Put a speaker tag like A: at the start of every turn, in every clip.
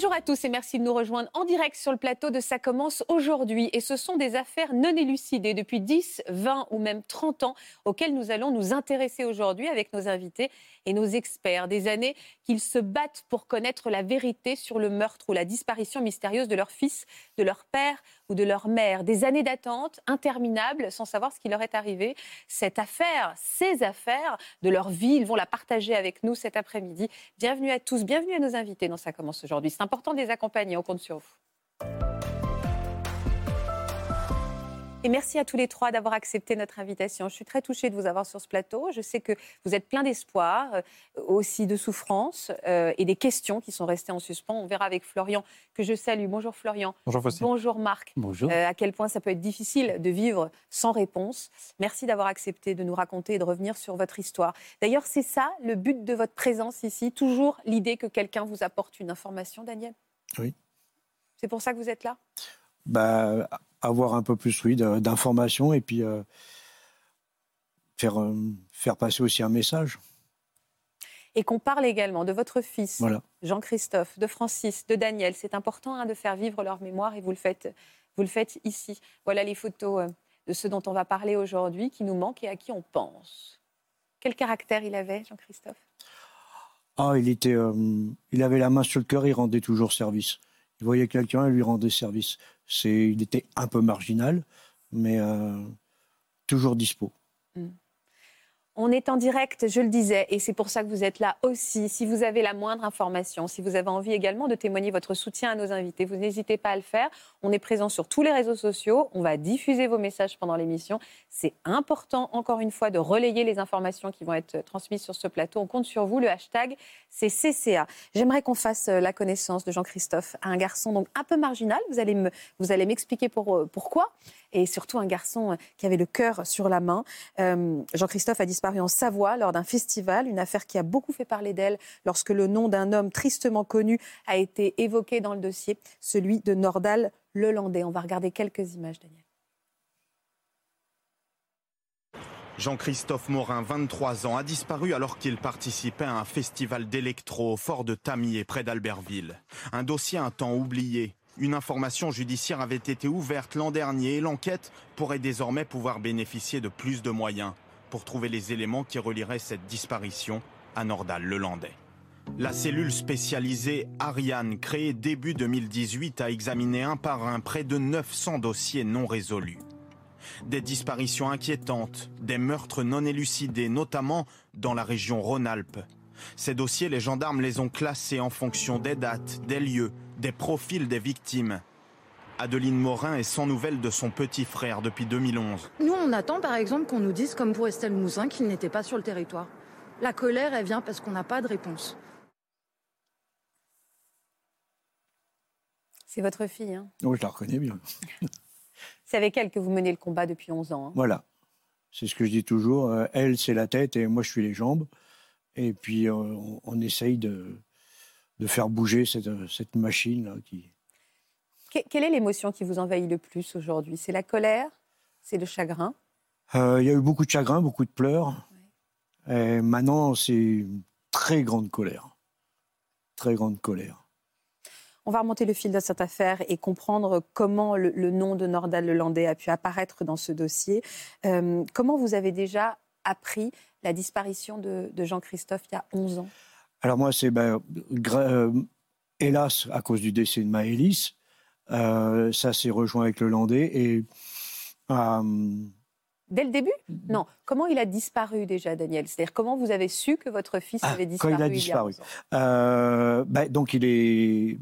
A: Bonjour à tous et merci de nous rejoindre en direct sur le plateau de Ça commence aujourd'hui. Et ce sont des affaires non élucidées depuis 10, 20 ou même 30 ans auxquelles nous allons nous intéresser aujourd'hui avec nos invités et nos experts. Des années qu'ils se battent pour connaître la vérité sur le meurtre ou la disparition mystérieuse de leur fils, de leur père ou de leur mère. Des années d'attente interminables sans savoir ce qui leur est arrivé. Cette affaire, ces affaires de leur vie, ils vont la partager avec nous cet après-midi. Bienvenue à tous, bienvenue à nos invités dans Ça commence aujourd'hui. C'est important de les accompagner, on compte sur vous. Et merci à tous les trois d'avoir accepté notre invitation. Je suis très touchée de vous avoir sur ce plateau. Je sais que vous êtes plein d'espoir, euh, aussi de souffrance euh, et des questions qui sont restées en suspens. On verra avec Florian, que je salue. Bonjour Florian.
B: Bonjour Faustine.
A: Bonjour Marc.
B: Bonjour.
A: Euh, à quel point ça peut être difficile de vivre sans réponse. Merci d'avoir accepté de nous raconter et de revenir sur votre histoire. D'ailleurs, c'est ça le but de votre présence ici, toujours l'idée que quelqu'un vous apporte une information, Daniel?
B: Oui.
A: C'est pour ça que vous êtes là?
B: Bah, avoir un peu plus oui, d'informations et puis euh, faire, euh, faire passer aussi un message.
A: et qu'on parle également de votre fils,
B: Voilà.
A: Jean-Christophe, de Francis, de Daniel. C'est important hein, de faire vivre leur mémoire et vous le faites, vous le faites ici. Voilà les photos euh, de ceux dont on va parler aujourd'hui, qui nous manquent et à qui on pense. Quel caractère il avait, Jean-Christophe?
B: Ah, il, était, euh, il avait la main sur le cœur, il rendait toujours service. Il voyait quelqu'un, il lui rendait service. C'est, il était un peu marginal, mais euh, toujours dispo.
A: On est en direct, je le disais, et c'est pour ça que vous êtes là aussi. Si vous avez la moindre information, si vous avez envie également de témoigner votre soutien à nos invités, vous n'hésitez pas à le faire. On est présent sur tous les réseaux sociaux. On va diffuser vos messages pendant l'émission. C'est important, encore une fois, de relayer les informations qui vont être transmises sur ce plateau. On compte sur vous. Le hashtag, c'est CCA. J'aimerais qu'on fasse euh, la connaissance de Jean-Christophe, un garçon donc un peu marginal. Vous allez m'expliquer pour, euh, pourquoi. Et surtout un garçon euh, qui avait le cœur sur la main. Euh, Jean-Christophe a disparu en Savoie lors d'un festival, une affaire qui a beaucoup fait parler d'elle lorsque le nom d'un homme tristement connu a été évoqué dans le dossier, celui de Nordal Lelandais. On va regarder quelques images, Daniel.
C: Jean-Christophe Morin, 23 ans, a disparu alors qu'il participait à un festival d'électro au fort de Tamier, près d'Albertville. Un dossier un temps oublié. Une information judiciaire avait été ouverte l'an dernier et l'enquête pourrait désormais pouvoir bénéficier de plus de moyens pour trouver les éléments qui relieraient cette disparition à Nordal-le-Landais. La cellule spécialisée Ariane, créée début 2018, a examiné un par un près de 900 dossiers non résolus. Des disparitions inquiétantes, des meurtres non élucidés, notamment dans la région Rhône-Alpes. Ces dossiers, les gendarmes les ont classés en fonction des dates, des lieux, des profils des victimes. Adeline Morin est sans nouvelles de son petit frère depuis 2011.
D: Nous, on attend par exemple qu'on nous dise, comme pour Estelle Mouzin, qu'il n'était pas sur le territoire. La colère, elle vient parce qu'on n'a pas de réponse.
A: C'est votre fille. hein?
B: Oh, je la reconnais bien.
A: C'est avec elle que vous menez le combat depuis 11 ans. hein?
B: Voilà. C'est ce que je dis toujours. euh, elle, c'est la tête et moi, je suis les jambes. Et puis, euh, on, on essaye de, de faire bouger cette, cette machine-là qui,
A: Que- quelle est l'émotion qui vous envahit le plus aujourd'hui? C'est la colère? C'est le chagrin?
B: Euh, Il y a eu beaucoup de chagrin, beaucoup de pleurs. Et maintenant, c'est une très grande colère. Très grande colère.
A: On va remonter le fil de cette affaire et comprendre comment le, le nom de Nordal Lelandais a pu apparaître dans ce dossier. Euh, comment vous avez déjà appris la disparition de, de Jean-Christophe il y a 11 ans?
B: Alors moi, c'est ben, euh, hélas à cause du décès de Maëlys, euh, ça s'est rejoint avec le Landais et euh,
A: Dès le début? Non. Comment il a disparu déjà, Daniel? C'est-à-dire comment vous avez su que votre fils
B: Ah,
A: avait
B: quand
A: disparu
B: il a disparu.
A: 11 ans?
B: Euh, ben, donc il est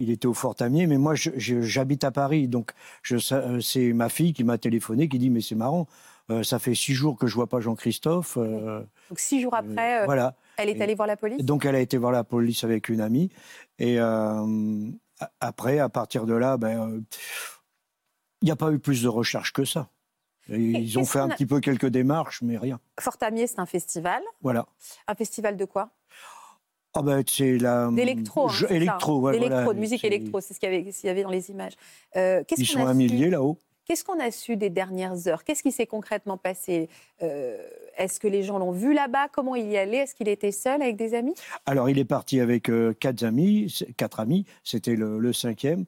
B: il était au Fort Tamier, mais moi j'habite à Paris, donc c'est ma fille qui m'a téléphoné, qui dit mais c'est marrant, euh, ça fait six jours que je vois pas Jean-Christophe. euh,
A: Donc six jours après, euh,
B: voilà.
A: Elle est
B: Et-
A: allée voir la police?
B: Donc elle a été voir la police avec une amie. Et euh, après, à partir de là, ben, euh, Il n'y a pas eu plus de recherches que ça. ils ont fait un petit peu quelques démarches, mais rien.
A: Fortamier, c'est un festival.
B: Voilà.
A: Un festival de quoi?
B: Ah ben, c'est la
A: d'électro,
B: hein, électro,
A: de musique électro, c'est ce qu'il y avait, y avait dans les images.
B: Euh, Ils sont un millier là-haut.
A: Qu'est-ce qu'on a su des dernières heures? Qu'est-ce qui s'est concrètement passé? Euh, Est-ce que les gens l'ont vu là-bas? Comment il y allait? Est-ce qu'il était seul avec des amis?
B: Alors, il est parti avec euh, quatre amis. Quatre amis. C'était le, cinquième.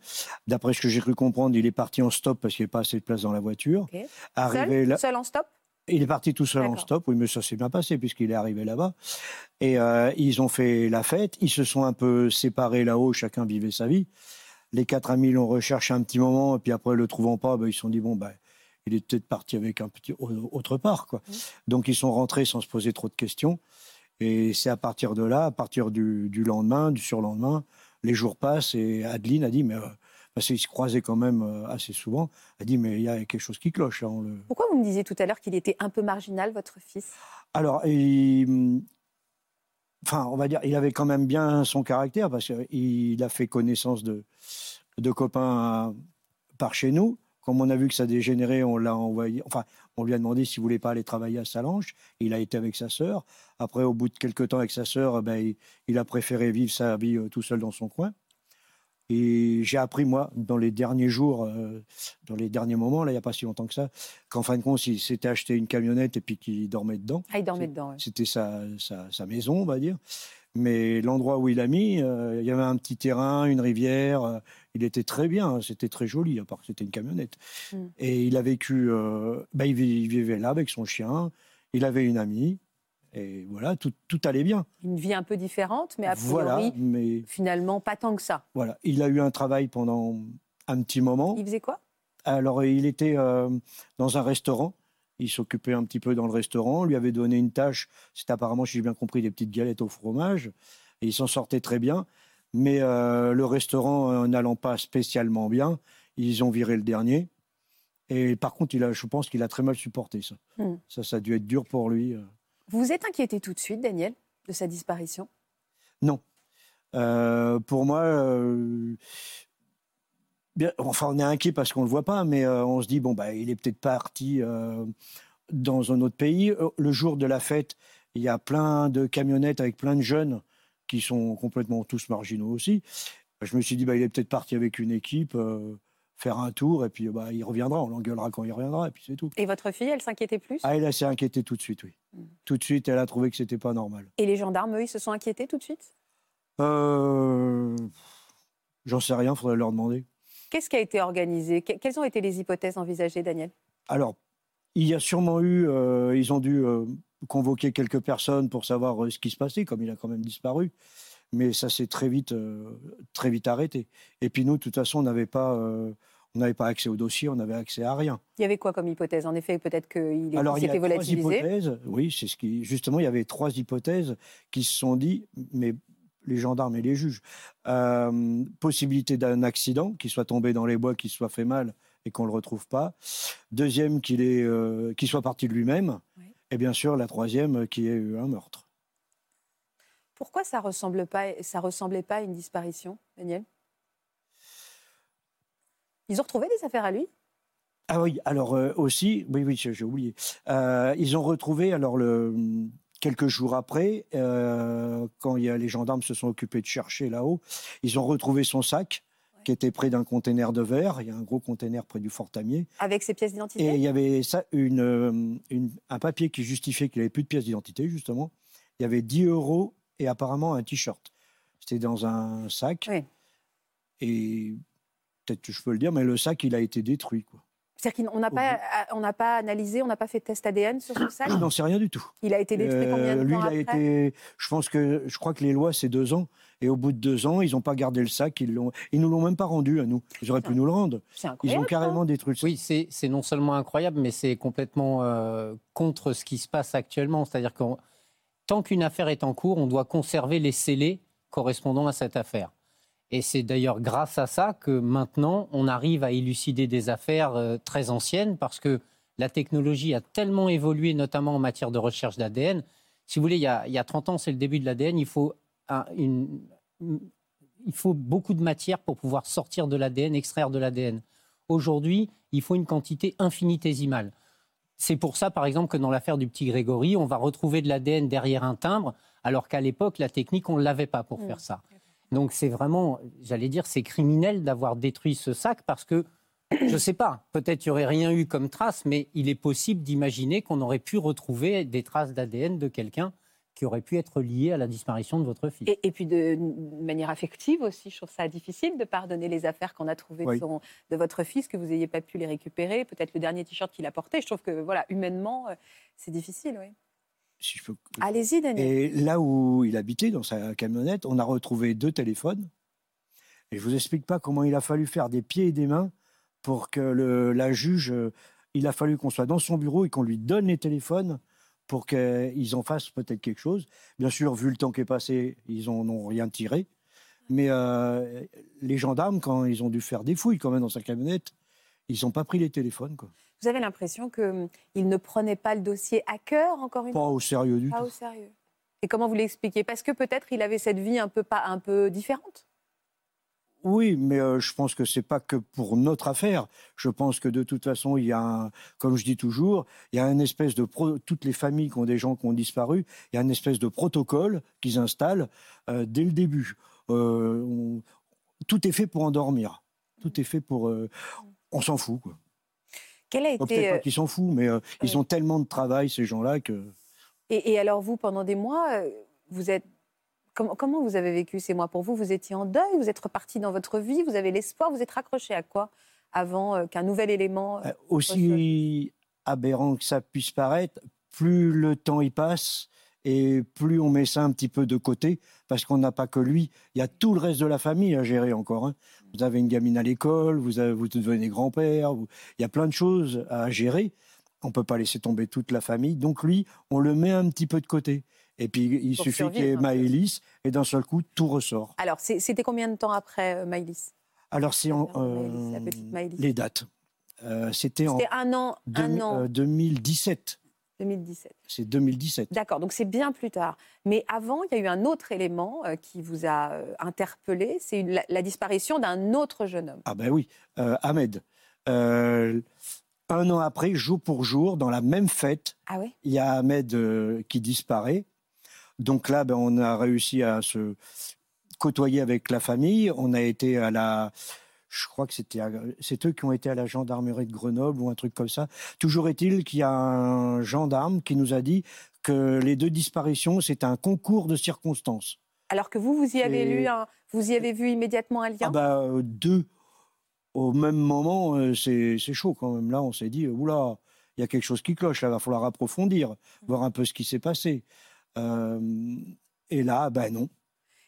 B: D'après ce que j'ai cru comprendre, il est parti en stop parce qu'il n'y avait pas assez de place dans la voiture.
A: Seul, seul en stop?
B: Il est parti tout seul en stop, oui, mais ça s'est bien passé puisqu'il est arrivé là-bas. Et euh, ils ont fait la fête, ils se sont un peu séparés là-haut, chacun vivait sa vie. Les quatre amis l'ont recherché un petit moment, et puis après, le trouvant pas, ben, ils se sont dit, bon, ben, il est peut-être parti avec un petit autre part. Quoi. Mmh. Donc ils sont rentrés sans se poser trop de questions. Et c'est à partir de là, à partir du, lendemain, du surlendemain, les jours passent et Adeline a dit, mais... Euh, parce qu'ils se croisaient quand même euh, assez souvent, a dit, mais il y a quelque chose qui cloche. Hein, le...
A: Pourquoi vous me disiez tout à l'heure qu'il était un peu marginal, votre fils?
B: Alors, il enfin, on va dire, il avait quand même bien son caractère parce qu'il a fait connaissance de, de copains par chez nous. Comme on a vu que ça dégénérait, on l'a envoyé. Enfin, on lui a demandé s'il voulait pas aller travailler à Salange. Il a été avec sa sœur. Après, au bout de quelques temps avec sa sœur, ben, il, a préféré vivre sa vie euh, tout seul dans son coin. Et j'ai appris, moi, dans les derniers jours, euh, dans les derniers moments, là, il n'y a pas si longtemps que ça, qu'en fin de compte, il s'était acheté une camionnette et puis qu'il dormait dedans.
A: Ah, il dormait dedans,
B: C'était sa, sa, maison, on va dire. Mais l'endroit où il a mis, euh, il y avait un petit terrain, une rivière. Euh, il était très bien, c'était très joli, à part que c'était une camionnette. Hmm. Et il a vécu, bah, il vivait là avec son chien. Il avait une amie. Et voilà, tout, allait bien.
A: Une vie un peu différente, mais a priori, mais... finalement, pas tant que ça.
B: Voilà, il a eu un travail pendant un petit moment.
A: Il faisait quoi?
B: Alors, il était euh, dans un restaurant. Il s'occupait un petit peu dans le restaurant. On lui avait donné une tâche. C'est apparemment, si j'ai bien compris, des petites galettes au fromage. Et il s'en sortait très bien. Mais euh, le restaurant euh, n'allant pas spécialement bien, ils ont viré le dernier. Et par contre, il a, je pense qu'il a très mal supporté ça. Hmm. Ça, ça a dû être dur pour lui.
A: Vous vous êtes inquiété tout de suite, Daniel, de sa disparition?
B: Non. Euh, pour moi, euh, bien, enfin, on est inquiet parce qu'on ne le voit pas, mais euh, on se dit, bon, bah, il est peut-être parti dans un autre pays. Le jour de la fête, il y a plein de camionnettes avec plein de jeunes qui sont complètement tous marginaux aussi. Je me suis dit, bah, il est peut-être parti avec une équipe faire un tour et puis bah, il reviendra, on l'engueulera quand il reviendra et puis c'est tout.
A: Et votre fille, elle s'inquiétait plus?
B: Ah, elle s'est inquiétée tout de suite, oui. Hmm. Tout de suite, elle a trouvé que c'était pas normal.
A: Et les gendarmes, eux, ils se sont inquiétés tout de suite?
B: Euh... J'en sais rien, faudrait leur demander.
A: Qu'est-ce qui a été organisé? Quelles ont été les hypothèses envisagées, Daniel?
B: Alors, il y a sûrement eu, euh, ils ont dû euh, convoquer quelques personnes pour savoir euh, ce qui se passait, comme il a quand même disparu mais ça s'est très vite, euh, très vite arrêté. Et puis nous, de toute façon, on n'avait pas, euh, on n'avait pas accès au dossier, on n'avait accès à rien.
A: Il y avait quoi comme hypothèse? En effet, peut-être qu'il
B: s'était volatilisé. Hypothèses, oui, c'est ce qui, justement, il y avait trois hypothèses qui se sont dit, mais les gendarmes et les juges, euh, possibilité d'un accident, qu'il soit tombé dans les bois, qu'il soit fait mal et qu'on le retrouve pas. Deuxième, qu'il soit parti de lui-même. Et bien sûr, la troisième, qui est un meurtre.
A: Pourquoi ça ressemble pas, ça ressemblait pas à une disparition, Daniel? Ils ont retrouvé des affaires à lui?
B: Ah oui, alors euh, aussi, oui, oui, j'ai oublié. Euh, ils ont retrouvé, alors le, quelques jours après, euh, quand y a, les gendarmes se sont occupés de chercher là-haut, ils ont retrouvé son sac qui était près d'un conteneur de verre. Il y a un gros conteneur près du Fort Tamier.
A: Avec ses pièces d'identité?
B: Et il y avait ça, une, un papier qui justifiait qu'il n'avait plus de pièces d'identité, justement. Il y avait 10 euros et apparemment un t-shirt. C'était dans un sac. Et peut-être que je peux le dire, mais le sac, il a été détruit. Quoi.
A: C'est-à-dire qu'on n'a pas, on n'a pas analysé, on n'a pas fait de test ADN sur ce sac?
B: Je n'en sais rien du tout.
A: Il a été détruit combien de
B: euh, lui,
A: temps
B: il a été, Je pense que, je crois que les lois, c'est deux ans. Et au bout de deux ans, ils n'ont pas gardé le sac. Ils ne ils nous l'ont même pas rendu à nous. Ils auraient pu nous le rendre. Ils ont carrément détruit le
E: sac. Oui, c'est non seulement incroyable, mais c'est complètement euh, contre ce qui se passe actuellement. C'est-à-dire que tant qu'une affaire est en cours, on doit conserver les scellés correspondant à cette affaire. Et c'est d'ailleurs grâce à ça que maintenant, on arrive à élucider des affaires euh, très anciennes parce que la technologie a tellement évolué, notamment en matière de recherche d'ADN. Si vous voulez, il y, a, 30 ans, c'est le début de l'ADN. Il il faut beaucoup de matière pour pouvoir sortir de l'ADN, extraire de l'ADN. Aujourd'hui, il faut une quantité infinitésimale. C'est pour ça, par exemple, que dans l'affaire du petit Grégory, on va retrouver de l'ADN derrière un timbre, alors qu'à l'époque, la technique, on ne l'avait pas pour
A: Mm.
E: faire ça. Donc c'est vraiment, j'allais dire, c'est criminel d'avoir détruit ce sac parce que, je ne sais pas, peut-être il n'y aurait rien eu comme trace, mais il est possible d'imaginer qu'on aurait pu retrouver des traces d'ADN de quelqu'un qui aurait pu être lié à la disparition de votre fille.
A: Et, et puis de, de manière affective aussi, je trouve ça difficile de pardonner les affaires qu'on a trouvées de,
B: Oui.
A: son- de votre fils, que vous n'ayez pas pu les récupérer, peut-être le dernier t-shirt qu'il a porté. Je trouve que voilà, humainement, euh, c'est difficile. Oui.
B: Si je peux-
A: Allez-y, Daniel.
B: Et là où il habitait, dans sa camionnette, on a retrouvé deux téléphones. Et je vous explique pas comment il a fallu faire des pieds et des mains pour que le- la juge, euh, il a fallu qu'on soit dans son bureau et qu'on lui donne les téléphones pour qu'ils en fassent peut-être quelque chose. Bien sûr, vu le temps qui est passé, ils en ont rien tiré. Mais euh, les gendarmes, quand ils ont dû faire des fouilles quand même dans sa camionnette, ils n'ont pas pris les téléphones. Quoi.
A: Vous avez l'impression qu'il ne prenait pas le dossier à cœur, encore une
B: Pas
A: fois?
B: au sérieux du
A: Pas
B: tout.
A: au sérieux. Et comment vous l'expliquez? Parce que peut-être il avait cette vie un peu, pas, un peu différente?
B: Oui, mais euh, je pense que c'est pas que pour notre affaire. Je pense que de toute façon, il y a, un, comme je dis toujours, il y a une espèce de pro- toutes les familles qui ont des gens qui ont disparu, il y a une espèce de protocole qu'ils installent euh, dès le début. Euh, on- tout est fait pour endormir. Tout est fait pour. on s'en fout. Quoi.
A: Quel a été.
B: Peut-être pas qu'ils s'en foutent, mais ils ont tellement de travail ces gens-là que.
A: Et, et alors vous, pendant des mois, vous êtes comment, comment vous avez vécu ces mois? Pour vous, vous étiez en deuil, vous êtes reparti dans votre vie, vous avez l'espoir, vous êtes raccroché à quoi? Avant euh, qu'un nouvel élément euh,
B: Euh, aussi aberrant que ça puisse paraître, plus le temps y passe et plus on met ça un petit peu de côté, parce qu'on n'a pas que lui. Il y a tout le reste de la famille à gérer encore. hein. Vous avez une gamine à l'école, vous, avez- vous devenez grand-père, vous- il y a plein de choses à gérer. On ne peut pas laisser tomber toute la famille. Donc lui, on le met un petit peu de côté. Et puis il suffit qu'il y ait
A: peu.
B: Maëlys, et d'un seul coup, tout ressort.
A: Alors c'était combien de temps après euh, Maïlis
B: Alors c'est en,
A: Maëlys,
B: euh,
A: Maëlys.
B: les dates. Euh, C'était en
A: un an, un an,
B: euh, 2017.
A: 2017.
B: C'est 2017.
A: D'accord, donc c'est bien plus tard. Mais avant, il y a eu un autre élément qui vous a interpellé, c'est la, la disparition d'un autre jeune homme.
B: Ah ben oui, Ahmed. Un an après, jour pour jour, dans la même fête,
A: Ah oui
B: il y a Ahmed euh, qui disparaît. Donc là, ben, on a réussi à se côtoyer avec la famille. On a été à la... Je crois que c'était à- c'est eux qui ont été à la gendarmerie de Grenoble ou un truc comme ça. Toujours est-il qu'il y a un gendarme qui nous a dit que les deux disparitions, c'est un concours de circonstances.
A: Alors que vous, vous y avez
B: Et-
A: lu, un- vous y avez vu immédiatement un lien?
B: Ah bah, euh, deux au même moment, euh, c'est chaud quand même. Là, on s'est dit, euh, oula, il y a quelque chose qui cloche, là, va falloir approfondir, voir un peu ce qui s'est passé. Euh, et là, ben non,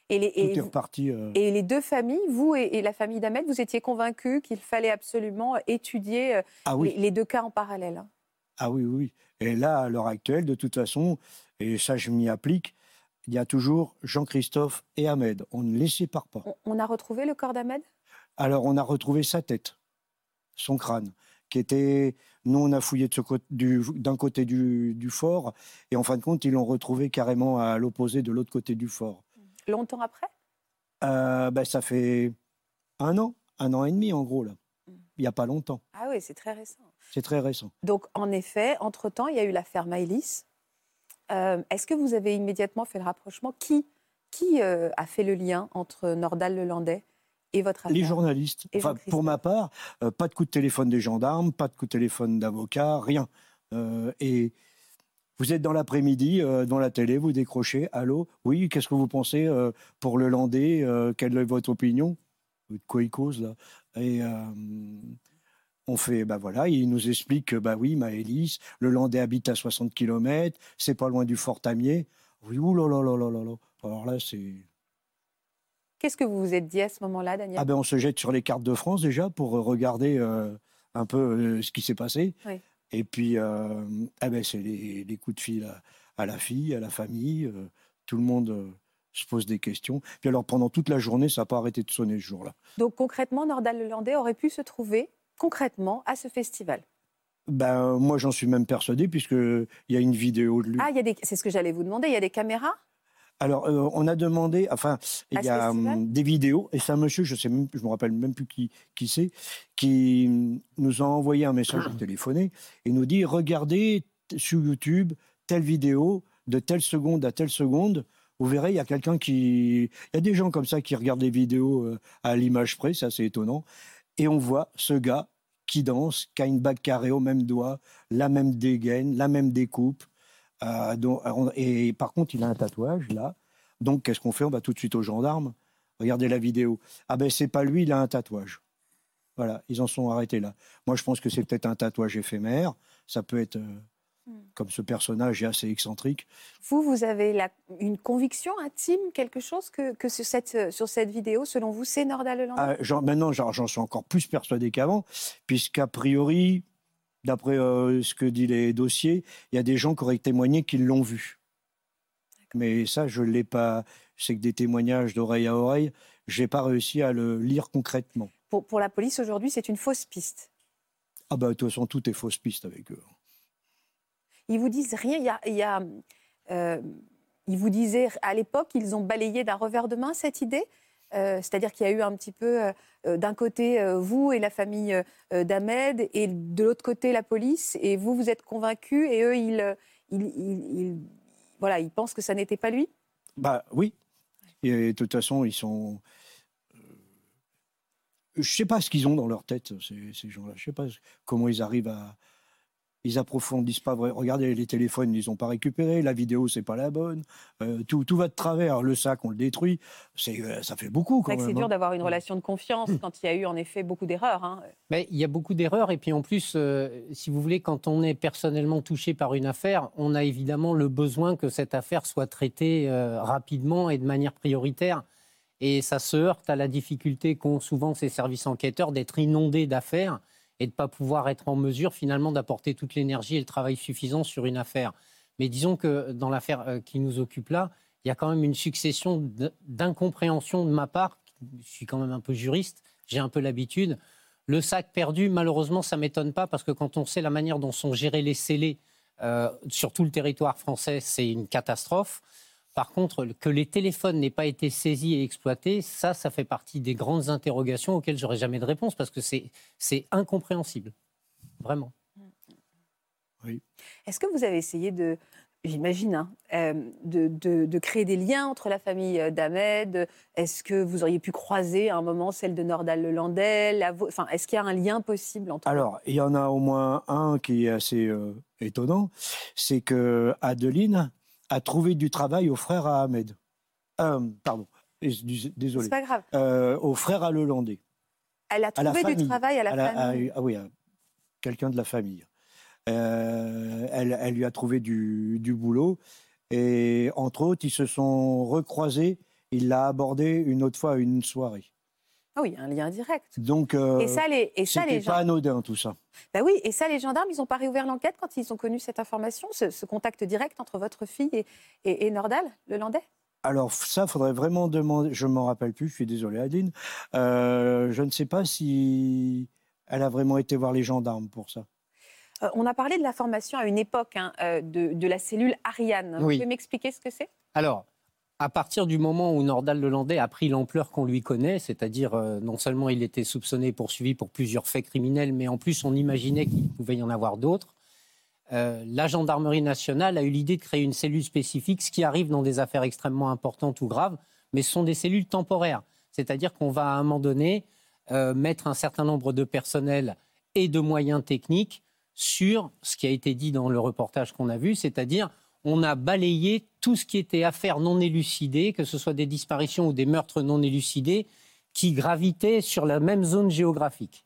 A: et, les,
B: tout
A: et
B: est
A: vous-
B: reparti. euh,
A: et les deux familles, vous et, et la famille d'Ahmed, vous étiez convaincus qu'il fallait absolument étudier euh,
B: Ah oui,
A: les, les deux cas en parallèle. hein.
B: ah oui, oui. Et là, à l'heure actuelle, de toute façon, et ça, je m'y applique, il y a toujours Jean-Christophe et Ahmed. On ne les sépare pas.
A: On, on a retrouvé le corps d'Ahmed?
B: Alors, on a retrouvé sa tête, son crâne, qui était. Nous, on a fouillé côté- du- d'un côté du, du fort, et en fin de compte, ils l'ont retrouvé carrément à l'opposé de l'autre côté du fort.
A: longtemps après?
B: Euh, ben, ça fait un an, un an et demi en gros, là. Il n'y a pas longtemps.
A: Ah oui, c'est très récent.
B: C'est très récent.
A: Donc, en effet, entre-temps, il y a eu l'affaire Maëlys. Euh, Est-ce que vous avez immédiatement fait le rapprochement? Qui, qui euh, a fait le lien entre Nordal le Landais et votre affaire
B: Les journalistes,
A: Et
B: enfin,
A: Jean-Christophe.
B: pour ma part, euh, pas de coup de téléphone des gendarmes, pas de coup de téléphone d'avocat, rien. Euh, et vous êtes dans l'après-midi, euh, dans la télé, vous décrochez, allô, oui, qu'est-ce que vous pensez euh, pour le Landais Quelle est votre opinion? De quoi il cause, là? Et on fait, bah voilà, il nous explique que, bah oui, Maëlys, le Landais habite à 60 km, c'est pas loin du Fort Tamier. Oui, oulala, alors là, c'est...
A: Qu'est-ce que vous vous êtes dit à ce moment-là, Daniel
B: Ah ben on se jette sur les cartes de France déjà pour euh, regarder euh, un peu euh, ce qui s'est passé.
A: Oui.
B: Et puis, euh, ah ben c'est les, les coups de fil à, à la fille, à la famille. tout le monde se pose des questions. Puis alors pendant toute la journée, ça n'a pas arrêté de sonner ce jour-là.
A: Donc, concrètement, Nordal le Landais aurait pu se trouver concrètement à ce festival.
B: Ben moi j'en suis même persuadé puisque il y a une vidéo de lui.
A: Ah, des... c'est ce que j'allais vous demander. Il y a des caméras?
B: Alors, euh, on a demandé, enfin, il y a hum, des vidéos, et c'est un monsieur, je sais même, je me rappelle même plus qui, qui c'est, qui hum, nous a envoyé un message téléphoné et nous dit regardez sur YouTube telle vidéo de telle seconde à telle seconde. Vous verrez, il y a quelqu'un qui, il y a des gens comme ça qui regardent les vidéos euh, à l'image près, ça c'est étonnant, et on voit ce gars qui danse, qui a une bague carrée au même doigt, la même dégaine, la même découpe. Euh, donc, on- et par contre, il a un tatouage là. Donc, qu'est-ce qu'on fait? On va tout de suite aux gendarmes. Regardez la vidéo. Ah ben, c'est pas lui, il a un tatouage. Voilà, ils en sont arrêtés là. Moi, je pense que c'est peut-être un tatouage éphémère. Ça peut être, euh,
A: Hmm.
B: comme ce personnage est assez excentrique.
A: Vous, vous avez la- une conviction intime, quelque chose que, que sur, cette, sur cette vidéo, selon vous, c'est Nordal Lelandais
B: Ah, maintenant, j'en suis encore plus persuadé qu'avant, puisqu'a priori, d'après euh, ce que disent les dossiers, il y a des gens qui auraient témoigné qu'ils l'ont vu. Mais ça, je ne l'ai pas. C'est que des témoignages d'oreille à oreille, je n'ai pas réussi à le lire concrètement.
A: pour, pour la police, aujourd'hui, c'est une fausse piste.
B: Ah bah de toute façon, tout est fausse piste avec eux.
A: Ils vous disent rien. Il y a, il y a, euh, ils vous disaient à l'époque, ils ont balayé d'un revers de main cette idée? Euh, C'est-à-dire qu'il y a eu un petit peu euh, d'un côté euh, vous et la famille d'Ahmed et de l'autre côté la police et vous vous êtes convaincus et eux ils, voilà ils pensent que ça n'était pas lui?
B: Bah oui. Et de toute façon, ils sont. Je sais pas ce qu'ils ont dans leur tête, ces, ces gens-là. Je sais pas comment ils arrivent à. Ils approfondissent pas vrai. Regardez, les téléphones, ils ont pas récupéré. La vidéo, c'est pas la bonne. Euh, tout, tout va de travers. Le sac, on le détruit. C'est, euh, ça fait beaucoup
A: C'est
B: quand
A: vrai que
B: même.
A: c'est dur
B: hein.
A: d'avoir une relation de confiance quand il y a eu en effet beaucoup d'erreurs. hein.
E: Mais il y a beaucoup d'erreurs et puis en plus, euh, si vous voulez, quand on est personnellement touché par une affaire, on a évidemment le besoin que cette affaire soit traitée euh, rapidement et de manière prioritaire. Et ça se heurte à la difficulté qu'ont souvent ces services enquêteurs d'être inondés d'affaires et de ne pas pouvoir être en mesure finalement d'apporter toute l'énergie et le travail suffisant sur une affaire. Mais disons que dans l'affaire euh, qui nous occupe là, il y a quand même une succession d'incompréhensions de ma part. Je suis quand même un peu juriste, j'ai un peu l'habitude. Le sac perdu, malheureusement, ça m'étonne pas parce que quand on sait la manière dont sont gérés les scellés euh, sur tout le territoire français, c'est une catastrophe. Par contre, que les téléphones n'aient pas été saisis et exploités, ça, ça fait partie des grandes interrogations auxquelles j'aurai jamais de réponse parce que c'est c'est incompréhensible, vraiment.
A: Est-ce que vous avez essayé de, j'imagine, hein, euh, de, de- de créer des liens entre la famille euh, d'Ahmed? Est-ce que vous auriez pu croiser à un moment celle de Nordal Lelandais? Enfin, est-ce qu'il y a un lien possible entre
B: Alors, il y en a au moins un qui est assez euh, étonnant, c'est que Adeline a trouvé du travail au frère à Ahmed. Euh, pardon, désolé.
A: C'est pas grave.
B: Euh, au frère à Lelandais.
A: Elle a
B: à
A: trouvé du travail à la famille.
B: ah oui, à quelqu'un de la famille. Euh, elle, elle lui a trouvé du, du boulot. Et entre autres, ils se sont recroisés. Il l'a abordé une autre fois à une soirée.
A: Ah oui, un lien direct.
B: Donc, euh,
A: et ça, les, et ça, les
B: c'était pas
A: gens.
B: anodin tout ça.
A: Bah oui, et ça, les gendarmes, ils n'ont pas réouvert l'enquête quand ils ont connu cette information, ce, ce contact direct entre votre fille et, et, et Nordal, le Landais?
B: Alors ça, faudrait vraiment demander. Je m'en rappelle plus. Je suis désolé, Adeline. Euh, je ne sais pas si elle a vraiment été voir les gendarmes pour ça.
A: Euh, On a parlé de la formation à une époque hein, euh, de, de la cellule Ariane. Vous
E: Oui.
A: pouvez m'expliquer ce que c'est?
E: Alors, à partir du moment où Nordal Lelandais a pris l'ampleur qu'on lui connaît, c'est-à-dire euh, non seulement il était soupçonné et poursuivi pour plusieurs faits criminels, mais en plus on imaginait qu'il pouvait y en avoir d'autres, euh, la gendarmerie nationale a eu l'idée de créer une cellule spécifique, ce qui arrive dans des affaires extrêmement importantes ou graves, mais ce sont des cellules temporaires. C'est-à-dire qu'on va à un moment donné euh, mettre un certain nombre de personnels et de moyens techniques sur ce qui a été dit dans le reportage qu'on a vu, c'est-à-dire on a balayé tout ce qui était affaires non élucidées, que ce soit des disparitions ou des meurtres non élucidés, qui gravitaient sur la même zone géographique.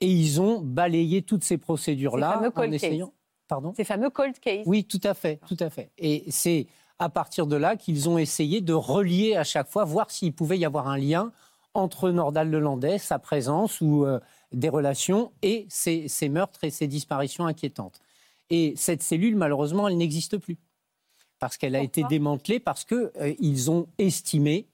E: Et ils ont balayé toutes ces procédures-là en essayant. Pardon
A: Ces fameux cold cases.
E: oui, tout à fait, tout à fait. Et c'est à partir de là qu'ils ont essayé de relier à chaque fois, voir s'il pouvait y avoir un lien entre Nordal Lelandais, sa présence ou euh, des relations et ces, ces meurtres et ces disparitions inquiétantes. Et cette cellule, malheureusement, elle n'existe plus parce qu'elle a été démantelée parce que euh, ils ont estimé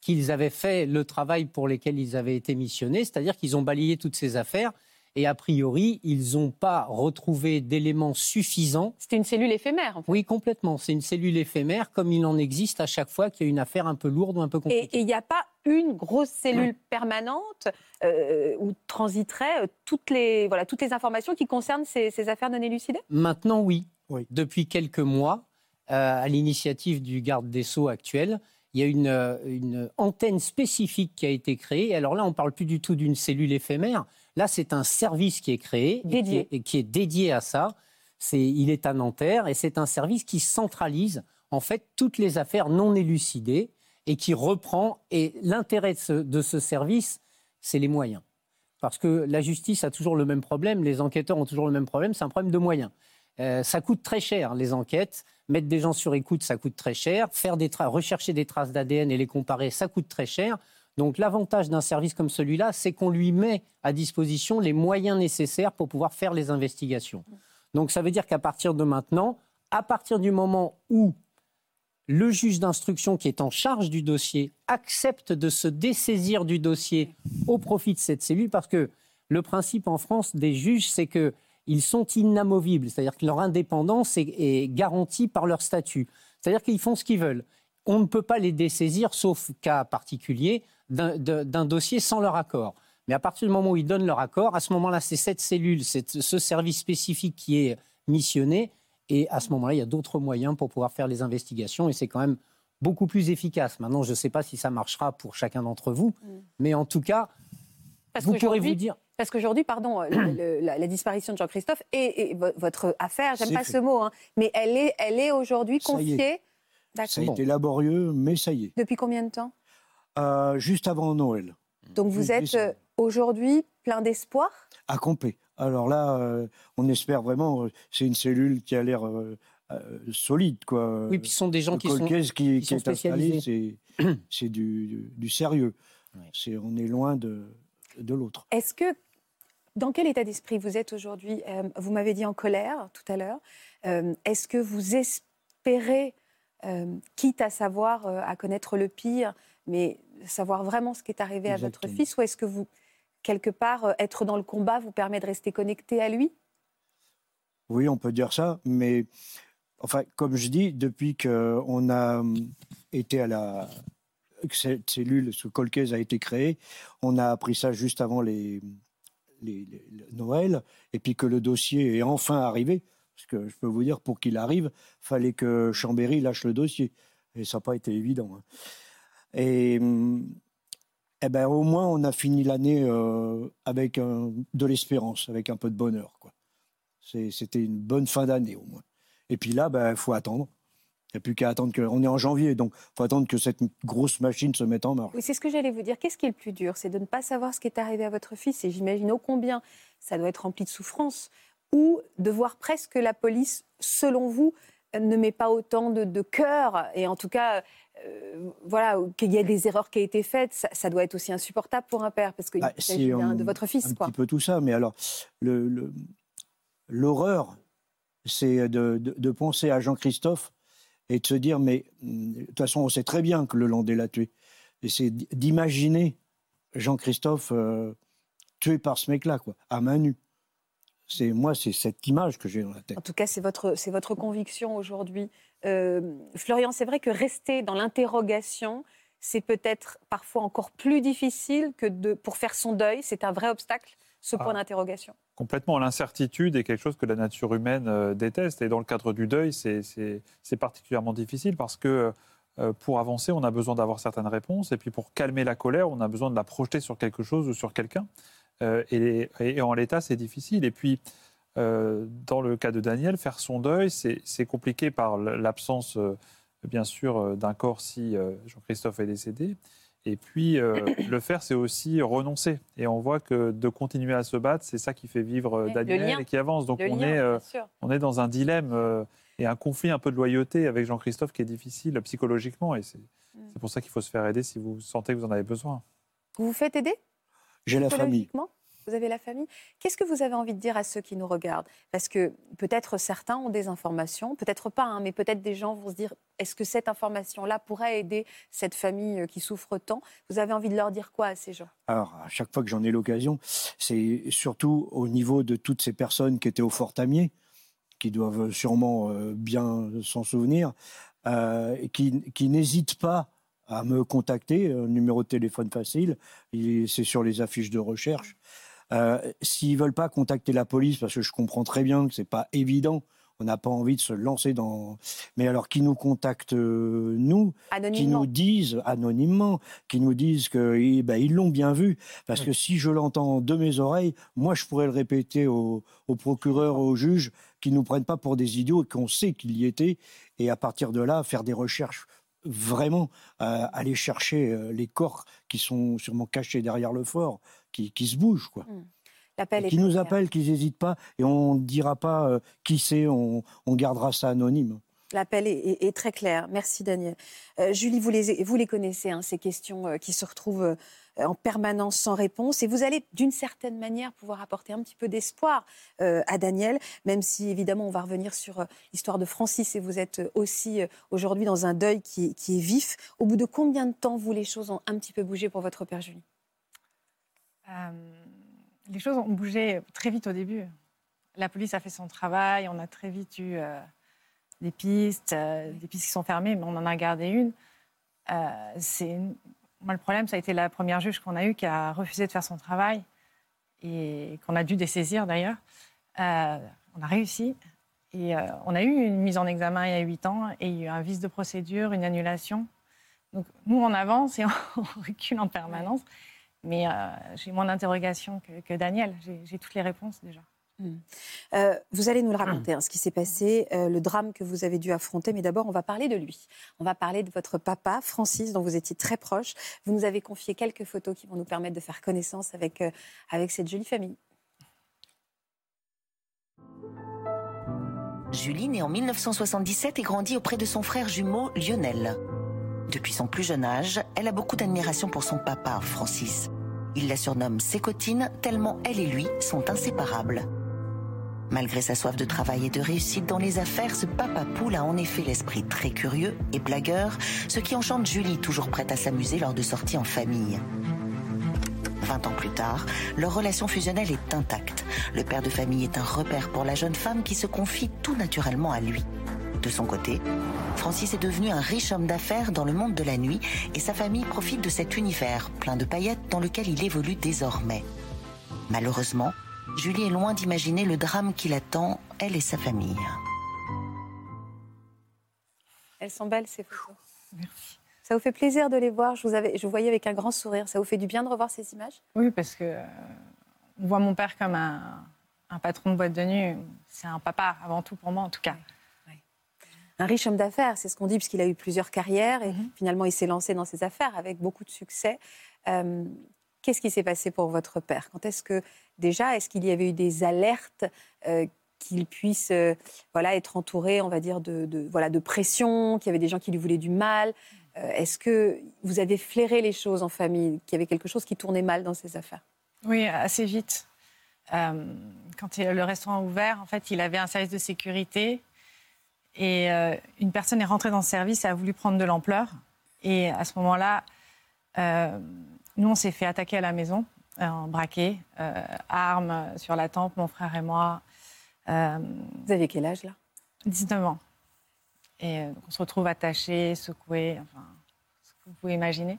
E: qu'ils avaient fait le travail pour lequel ils avaient été missionnés, c'est-à-dire qu'ils ont balayé toutes ces affaires Et a priori, ils n'ont pas retrouvé d'éléments suffisants.
A: C'était une cellule éphémère. En fait.
E: Oui, complètement. C'est une cellule éphémère, comme il en existe à chaque fois qu'il y a une affaire un peu lourde ou un peu compliquée.
A: Et il n'y a pas une grosse cellule permanente euh, où transiteraient euh, toutes les, voilà, toutes les informations qui concernent ces, ces affaires non élucidées?
E: Maintenant, oui.
B: Oui.
E: Depuis quelques mois, euh, à l'initiative du garde des Sceaux actuel, il y a une, une antenne spécifique qui a été créée. Alors là, on ne parle plus du tout d'une cellule éphémère. Là, c'est un service qui est créé et
A: Dédié.
E: qui est, et qui est dédié à ça. C'est, il est à Nanterre et c'est un service qui centralise en fait toutes les affaires non élucidées et qui reprend. Et l'intérêt de ce, service, c'est les moyens. Parce que la justice a toujours le même problème, les enquêteurs ont toujours le même problème, c'est un problème de moyens. Euh, ça coûte très cher, les enquêtes. Mettre des gens sur écoute, ça coûte très cher. Faire des rechercher des traces d'ADN et les comparer, ça coûte très cher. Donc l'avantage d'un service comme celui-là, c'est qu'on lui met à disposition les moyens nécessaires pour pouvoir faire les investigations. Donc ça veut dire qu'à partir de maintenant, à partir du moment où le juge d'instruction qui est en charge du dossier accepte de se dessaisir du dossier au profit de cette cellule, parce que le principe en France des juges, c'est que ils sont inamovibles, c'est-à-dire que leur indépendance est, garantie par leur statut. C'est-à-dire qu'ils font ce qu'ils veulent. On ne peut pas les dessaisir, sauf cas particulier, d'un- dossier sans leur accord. Mais à partir du moment où ils donnent leur accord, à ce moment-là, c'est cette cellule, ce service spécifique qui est missionné. Et à ce moment-là, il y a d'autres moyens pour pouvoir faire les investigations. Et c'est quand même beaucoup plus efficace. Maintenant, je ne sais pas si ça marchera pour chacun d'entre vous. Mais en tout cas,
A: Parce
E: vous pourrez vous dire...
A: Parce qu'aujourd'hui, pardon, euh, le- le- la, la disparition de Jean-Christophe et, et vo- votre affaire, j'aime pas
B: fait.
A: ce mot, hein, mais elle est, elle est aujourd'hui
B: Ça y est.
A: confiée.
B: Ça a
A: D'accord.
E: Bon.
B: été laborieux, mais ça y est.
A: Depuis combien de temps?
B: Euh, juste avant Noël,
A: Donc vous êtes euh, aujourd'hui plein d'espoir?
B: À Compé. Alors là, euh, on espère vraiment, euh, c'est une cellule qui a l'air euh, euh, solide. Quoi.
E: Oui, puis ce sont des gens
B: Le
E: qui sont...
B: Qui,
E: qui
B: qui
E: sont
B: est installé, c'est, du, du- du sérieux.
E: Oui.
B: C'est, on est loin de, de l'autre.
A: Est-ce que, dans quel état d'esprit vous êtes aujourd'hui Euh, Vous m'avez dit en colère tout à l'heure. Euh, Est-ce que vous espérez, euh, quitte à savoir, euh, à connaître le pire, mais savoir vraiment ce qui est arrivé à votre fils, ou est-ce que vous, quelque part, euh, être dans le combat vous permet de rester connecté à lui?
B: Oui, on peut dire ça, mais enfin, comme je dis, depuis qu'on a hum, été à la cette cellule, ce Colcaise a été créé, on a appris ça juste avant les, les, les- le Noël, et puis que le dossier est enfin arrivé. Parce que je peux vous dire, pour qu'il arrive, fallait que Chambéry lâche le dossier, et ça n'a pas été évident. hein. Et hum, eh ben, au moins, on a fini l'année euh, avec de l'espérance, avec un peu de bonheur, quoi. C'était une bonne fin d'année au moins. Et puis là, il ben, faut attendre. Il n'y a plus qu'à attendre que. On est en janvier, donc il faut attendre que cette grosse machine se mette en marche.
A: Oui, c'est ce que j'allais vous dire. Qu'est-ce qui est le plus dur? C'est de ne pas savoir ce qui est arrivé à votre fils, et j'imagine ô combien ça doit être rempli de souffrance, ou de voir presque que la police, selon vous, ne met pas autant de, de cœur, et en tout cas, euh, voilà, qu'il y a des erreurs qui ont été faites, ça, ça doit être aussi insupportté pour un père, parce qu'il
B: Bah,
A: s'agit de votre fils,
B: un
A: quoi.
B: petit peu tout ça, mais alors, le- le- l'horreur, c'est de, de- de penser à Jean-Christophe et de se dire, mais hum, de toute façon, on sait très bien que le Landais l'a tué. Et c'est d'imaginer Jean-Christophe euh, tué par ce mec-là, quoi, à main nue. C'est, moi, c'est cette image que j'ai dans la tête.
A: En tout cas, c'est votre, c'est votre conviction aujourd'hui. Euh, Florian, c'est vrai que rester dans l'interrogation, c'est peut-être parfois encore plus difficile que de, pour faire son deuil. C'est un vrai obstacle, ce point
F: Ah.
A: d'interrogation.
F: Complètement. L'incertitude est quelque chose que la nature humaine euh, déteste. Et dans le cadre du deuil, c'est- c'est c'est particulièrement difficile parce que euh, pour avancer, on a besoin d'avoir certaines réponses. Et puis pour calmer la colère, on a besoin de la projeter sur quelque chose ou sur quelqu'un. Euh, et, et en l'état, c'est difficile. Et puis, euh, dans le cas de Daniel, faire son deuil, c'est compliqué par l'absence, euh, bien sûr, d'un corps si euh, Jean-Christophe est décédé. Et puis, euh, le faire, c'est aussi renoncer. Et on voit que de continuer à se battre, c'est ça qui fait vivre Daniel et qui avance. Donc,
A: Le
F: on,
A: lien,
F: est, euh, on est dans un dilemme euh, et un conflit un peu de loyauté avec Jean-Christophe qui est difficile psychologiquement. Et c'est
A: Mm.
F: c'est pour ça qu'il faut se faire aider si vous sentez que vous en avez besoin.
A: Vous vous faites aider?
B: J'ai la famille.
A: Vous avez la famille. Qu'est-ce que vous avez envie de dire à ceux qui nous regardent? Parce que peut-être certains ont des informations, peut-être pas, hein, mais peut-être des gens vont se dire est-ce que cette information-là pourrait aider cette famille euh, qui souffre tant? Vous avez envie de leur dire quoi à ces gens?
B: Alors, à chaque fois que j'en ai l'occasion, c'est surtout au niveau de toutes ces personnes qui étaient au Fort Tamier, qui doivent sûrement euh, bien s'en souvenir, euh, qui, qui n'hésitent pas à me contacter, un numéro de téléphone facile, c'est sur les affiches de recherche. Euh, S'ils veulent pas contacter la police, parce que je comprends très bien que c'est pas évident, on n'a pas envie de se lancer dans. Mais alors, qui nous contactent, euh, nous, qui nous disent, anonymement, qui nous disent qu'ils eh ben, ils l'ont bien vu. Parce que si je l'entends de mes oreilles, moi, je pourrais le répéter au, au procureur, au juge, qui ne nous prennent pas pour des idiots et qu'on sait qu'il y était. Et à partir de là, faire des recherches vraiment euh, aller chercher euh, les corps qui sont sûrement cachés derrière le fort, qui, qui se bougent, quoi. Mmh. L'appel qui nous appellent, qu'ils n'hésitent pas, et on ne dira pas euh, qui c'est, on, on, gardera ça anonyme.
A: L'appel est, très clair. Merci Daniel. Julie, vous les, connaissez, hein, ces questions qui se retrouvent euh, en permanence sans réponse. Et vous allez, d'une certaine manière, pouvoir apporter un petit peu d'espoir euh, à Daniel, même si, évidemment, on va revenir sur euh, l'histoire de Francis. Et vous êtes aussi aujourd'hui dans un deuil qui, est vif. Au bout de combien de temps, vous, les choses ont un petit peu bougé pour votre père Julie?
G: Les choses ont bougé très vite au début. La police a fait son travail, on a très vite eu des pistes, des pistes qui sont fermées, mais on en a gardé une. c'est moi, le problème, ça a été la première juge qu'on a eue qui a refusé de faire son travail et qu'on a dû dessaisir d'ailleurs. Euh, on a réussi et euh, on a eu une mise en examen il y a huit ans et il y a eu un vice de procédure, une annulation. Donc nous, on avance et on recule en permanence. Mais euh, j'ai moins d'interrogations que, que Daniel. J'ai toutes les réponses déjà.
A: Hmm. Euh, vous allez nous le raconter, hein, ce qui s'est passé, euh, le drame que vous avez dû affronter. Mais d'abord, on va parler de lui. On va parler de votre papa, Francis, dont vous étiez très proche. Vous nous avez confié quelques photos qui vont nous permettre de faire connaissance avec, euh, avec cette jolie famille.
H: Julie, née en 1977 et grandit auprès de son frère jumeau Lionel. Depuis son plus jeune âge, elle a beaucoup d'admiration pour son papa, Francis. Il la surnomme Sécotine, tellement elle et lui sont inséparables. Malgré sa soif de travail et de réussite dans les affaires, ce papa poule a en effet l'esprit très curieux et blagueur, ce qui enchante Julie, toujours prête à s'amuser lors de sorties en famille. Vingt ans plus tard, leur relation fusionnelle est intacte. Le père de famille est un repère pour la jeune femme qui se confie tout naturellement à lui. De son côté, Francis est devenu un riche homme d'affaires dans le monde de la nuit et sa famille profite de cet univers plein de paillettes dans lequel il évolue désormais. Malheureusement, Julie est loin d'imaginer le drame qui l'attend, elle et sa famille.
A: Elles sont belles, ces photos. Merci. Ça vous fait plaisir de les voir? Je vous, avais, je vous voyais avec un grand sourire. Ça vous fait du bien de revoir ces images?
G: Oui, parce que euh, on voit mon père comme un, patron de boîte de nuit. C'est un papa, avant tout pour moi, en tout cas.
A: Un riche homme d'affaires, c'est ce qu'on dit, puisqu'il a eu plusieurs carrières et mhm. finalement il s'est lancé dans ses affaires avec beaucoup de succès. Euh, qu'est-ce qui s'est passé pour votre père? Quand est-ce que déjà, est-ce qu'il y avait eu des alertes euh, qu'il puisse euh, voilà, être entouré, on va dire, de, voilà, de pression, qu'il y avait des gens qui lui voulaient du mal? Euh, Est-ce que vous avez flairé les choses en famille, qu'il y avait quelque chose qui tournait mal dans ses affaires?
G: Oui, assez vite. quand le restaurant a ouvert, en fait, il avait un service de sécurité et une personne est rentrée dans le service et a voulu prendre de l'ampleur. Et à ce moment-là, nous, on s'est fait attaquer à la maison en braqué, euh, armes sur la tempe, mon frère et moi.
A: Euh, vous avez quel âge là?
G: 19 ans. Et euh, on se retrouve attachés, secoués, enfin, ce que vous pouvez imaginer.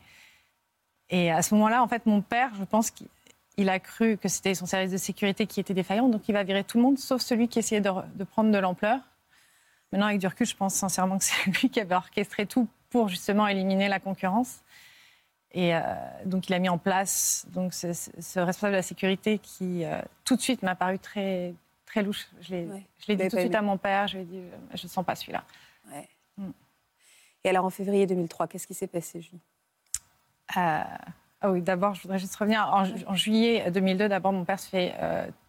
G: Et à ce moment-là, en fait, mon père, je pense qu'il a cru que c'était son service de sécurité qui était défaillant, donc il va virer tout le monde, sauf celui qui essayait de, de prendre de l'ampleur. Maintenant, avec du recul, je pense sincèrement que c'est lui qui avait orchestré tout pour justement éliminer la concurrence. Et euh, donc, il a mis en place donc, ce, responsable de la sécurité qui, euh, tout de suite, m'a paru très, très louche. Je l'ai dit tout de suite à mon père. Je lui ai dit, euh, je ne sens pas celui-là.
A: Mm. Et alors, en février 2003, qu'est-ce qui s'est passé, Julie?
G: Ah oui, d'abord, je voudrais juste revenir. En, juillet 2002, d'abord, mon père se fait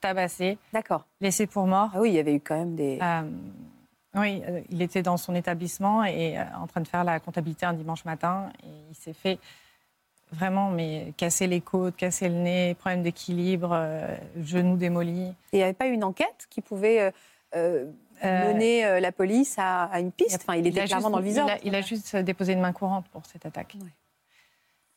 G: tabasser.
A: D'accord.
G: Laissé pour mort.
A: Ah oui, il y avait eu quand même des.
G: oui, il était dans son établissement et en train de faire la comptabilité un dimanche matin. Et il s'est fait Vraiment, mais casser les côtes, casser le nez, problème d'équilibre, euh, genou démoli.
A: Et il n'y avait pas une enquête qui pouvait euh, euh,
G: Euh,
A: mener euh, la police à, à une piste? Enfin, il était
G: a
A: clairement
G: juste-
A: dans le viseur.
G: Il a, il a juste déposé une main courante pour cette attaque.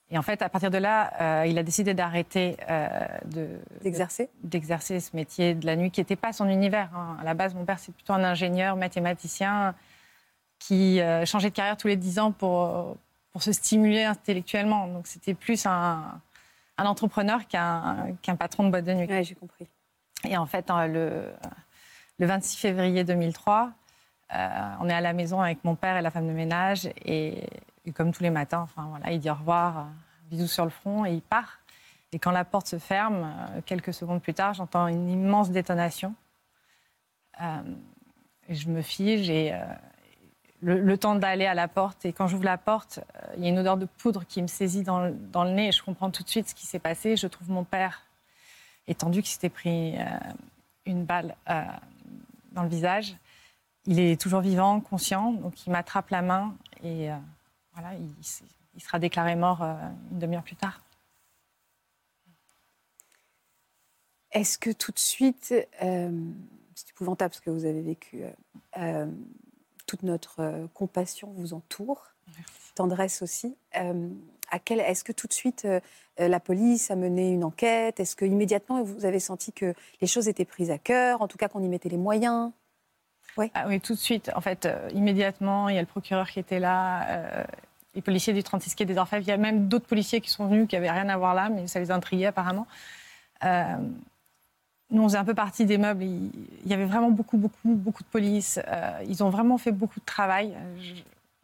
G: Et en fait, à partir de là, euh, il a décidé d'arrêter euh, de-
A: D'exercer
G: d'exercer ce métier de la nuit qui n'était pas son univers. hein. À la base, mon père, c'est plutôt un ingénieur, mathématicien qui euh, changeait de carrière tous les 10 ans pour, pour se stimuler intellectuellement. Donc, c'était plus un, un entrepreneur qu'un patron de boîte de nuit.
A: Oui, j'ai compris.
G: Et en fait, hein, le, le 26 février 2003, euh, on est à la maison avec mon père et la femme de ménage. Et, et comme tous les matins, enfin, voilà, il dit au revoir, euh, bisous sur le front, et il part. Et quand la porte se ferme, euh, quelques secondes plus tard, j'entends une immense détonation. Je me fige et le, temps d'aller à la porte. Et quand j'ouvre la porte, euh, il y a une odeur de poudre qui me saisit dans, le- nez. Et je comprends tout de suite ce qui s'est passé. Je trouve mon père étendu qui s'était pris euh, une balle euh, dans le visage. Il est toujours vivant, conscient, donc il m'attrape la main et voilà, il, il sera déclaré mort une demi-heure plus tard.
A: Est-ce que tout de suite, c'est épouvantable ce que vous avez vécu, toute notre euh, compassion vous entoure, tendresse aussi. Euh, à quel, est-ce que tout de suite euh, la police a mené une enquête? Est-ce que immédiatement vous avez senti que les choses étaient prises à cœur, en tout cas qu'on y mettait les moyens?
G: Ah oui, tout de suite. En fait, euh, immédiatement, il y a le procureur qui était là, les policiers du 36 quai des Orfèvres. Il y a même d'autres policiers qui sont venus, qui n'avaient rien à voir là, mais ça les intriguait apparemment. Nous, on faisait un peu partie des meubles. Il y avait vraiment beaucoup, beaucoup, beaucoup de police. Euh, ils ont vraiment fait beaucoup de travail. Euh,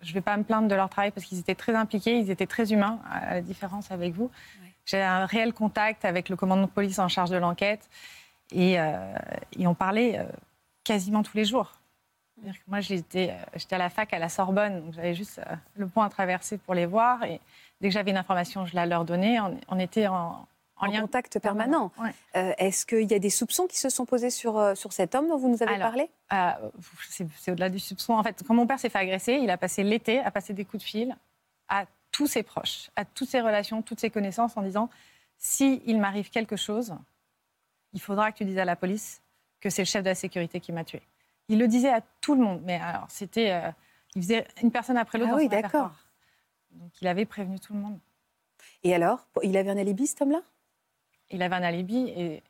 G: Je ne vais pas me plaindre de leur travail parce qu'ils étaient très impliqués, ils étaient très humains, à la différence avec vous. J'ai un réel contact avec le commandant de police en charge de l'enquête et, euh, et on parlait euh, quasiment tous les jours. Que Moi, j'étais à la fac à la Sorbonne, donc j'avais juste le pont à traverser pour les voir. Et dès que j'avais une information, je la leur donnais. On, on était en, en
A: en contact permanent.
G: Ouais.
A: Euh, Est-ce qu'il y a des soupçons qui se sont posés sur, euh, sur cet homme dont vous nous avez
G: Alors,
A: parlé?
G: Euh, c'est au-delà du soupçon. En fait, quand mon père s'est fait agresser, il a passé l'été à passer des coups de fil à tous ses proches, à toutes ses relations, toutes ses connaissances en disant si il m'arrive quelque chose, il faudra que tu dises à la police que c'est le chef de la sécurité qui m'a tué. Il le disait à tout le monde, mais alors c'était, euh, il faisait une personne après l'autre.
A: Ah oui, d'accord.
G: Donc il avait prévenu tout le monde.
A: Et alors? Il avait un alibi, cet homme-là?
G: Il avait un alibi et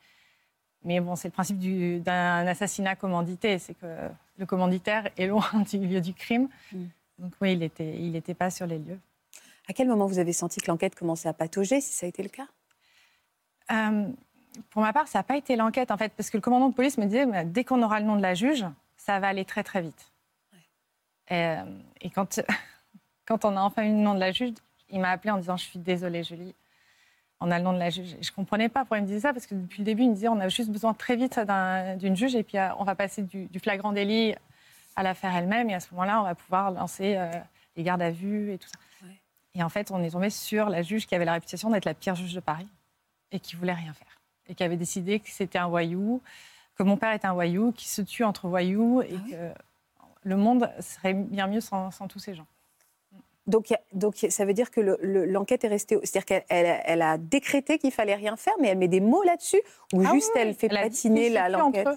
G: mais bon, c'est le principe du- d'un assassinat commandité, c'est que le commanditaire est loin du lieu du crime.
A: Mm.
G: Donc oui, il n'était il était pas sur les lieux.
A: À quel moment vous avez senti que l'enquête commençait à patauger, si ça a été le cas?
G: Euh, pour ma part, ça n'a pas été l'enquête, en fait, parce que le commandant de police me disait, bah, dès qu'on aura le nom de la juge, ça va aller très, très vite. Et, euh, et quand, quand on a enfin eu le nom de la juge, il m'a appelé en disant, je suis désolée, Julie, on a le nom de la juge. Je ne comprenais pas pourquoi il me disait ça, parce que depuis le début, il me disait, on a juste besoin très vite d'un- d'une juge, et puis euh, on va passer du, du flagrant délit à l'affaire elle-même, et à ce moment-là, on va pouvoir lancer euh, les gardes à vue et tout ça.
A: Ouais.
G: Et en fait, on est tombé sur la juge qui avait la réputation d'être la pire juge de Paris et qui voulait rien faire. Et qui avait décidé que c'était un voyou, que mon père était un voyou, qui se tue entre voyous et
A: Ah oui.
G: que le monde serait bien mieux sans, sans tous ces gens.
A: Donc, donc, ça veut dire que le- le- l'enquête est restée. C'est-à-dire qu'elle elle- elle a décrété qu'il fallait rien faire, mais elle met des mots là-dessus, ou
G: Ah
A: juste
G: oui,
A: elle fait
G: elle
A: patiner l'enquête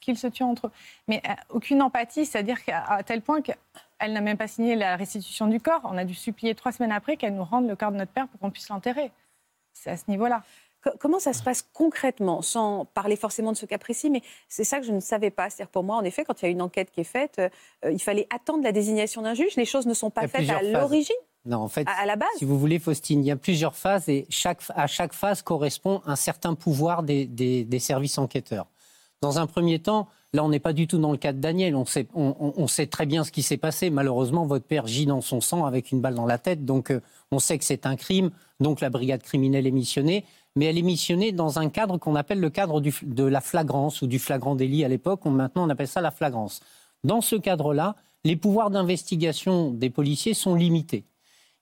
G: Qu'ils se tuent entre eux. Mais euh, aucune empathie, c'est-à-dire qu'à à tel point qu'elle n'a même pas signé la restitution du corps. On a dû supplier trois semaines après qu'elle nous rende le corps de notre père pour qu'on puisse l'enterrer. C'est à ce niveau-là.
A: Co- Comment ça se passe concrètement, sans parler forcément de ce cas précis, mais c'est ça que je ne savais pas. C'est-à-dire que pour moi, en effet, quand il y a une enquête qui est faite, euh, il fallait attendre la désignation d'un juge. Les choses ne sont pas
E: a
A: faites à l'origine,
E: Non, en fait,
A: à, à la base.
E: si vous voulez, Faustine, il y a plusieurs phases et chaque, à chaque phase correspond un certain pouvoir des, des- des services enquêteurs. Dans un premier temps, là, on n'est pas du tout dans le cas de Daniel. On sait, très bien ce qui s'est passé. Malheureusement, votre père gît dans son sang avec une balle dans la tête. Donc, euh, on sait que c'est un crime. Donc, la brigade criminelle est missionnée. Mais elle est missionnée dans un cadre qu'on appelle le cadre de la flagrance ou du flagrant délit à l'époque. Maintenant, on appelle ça la flagrance. Dans ce cadre-là, les pouvoirs d'investigation des policiers sont limités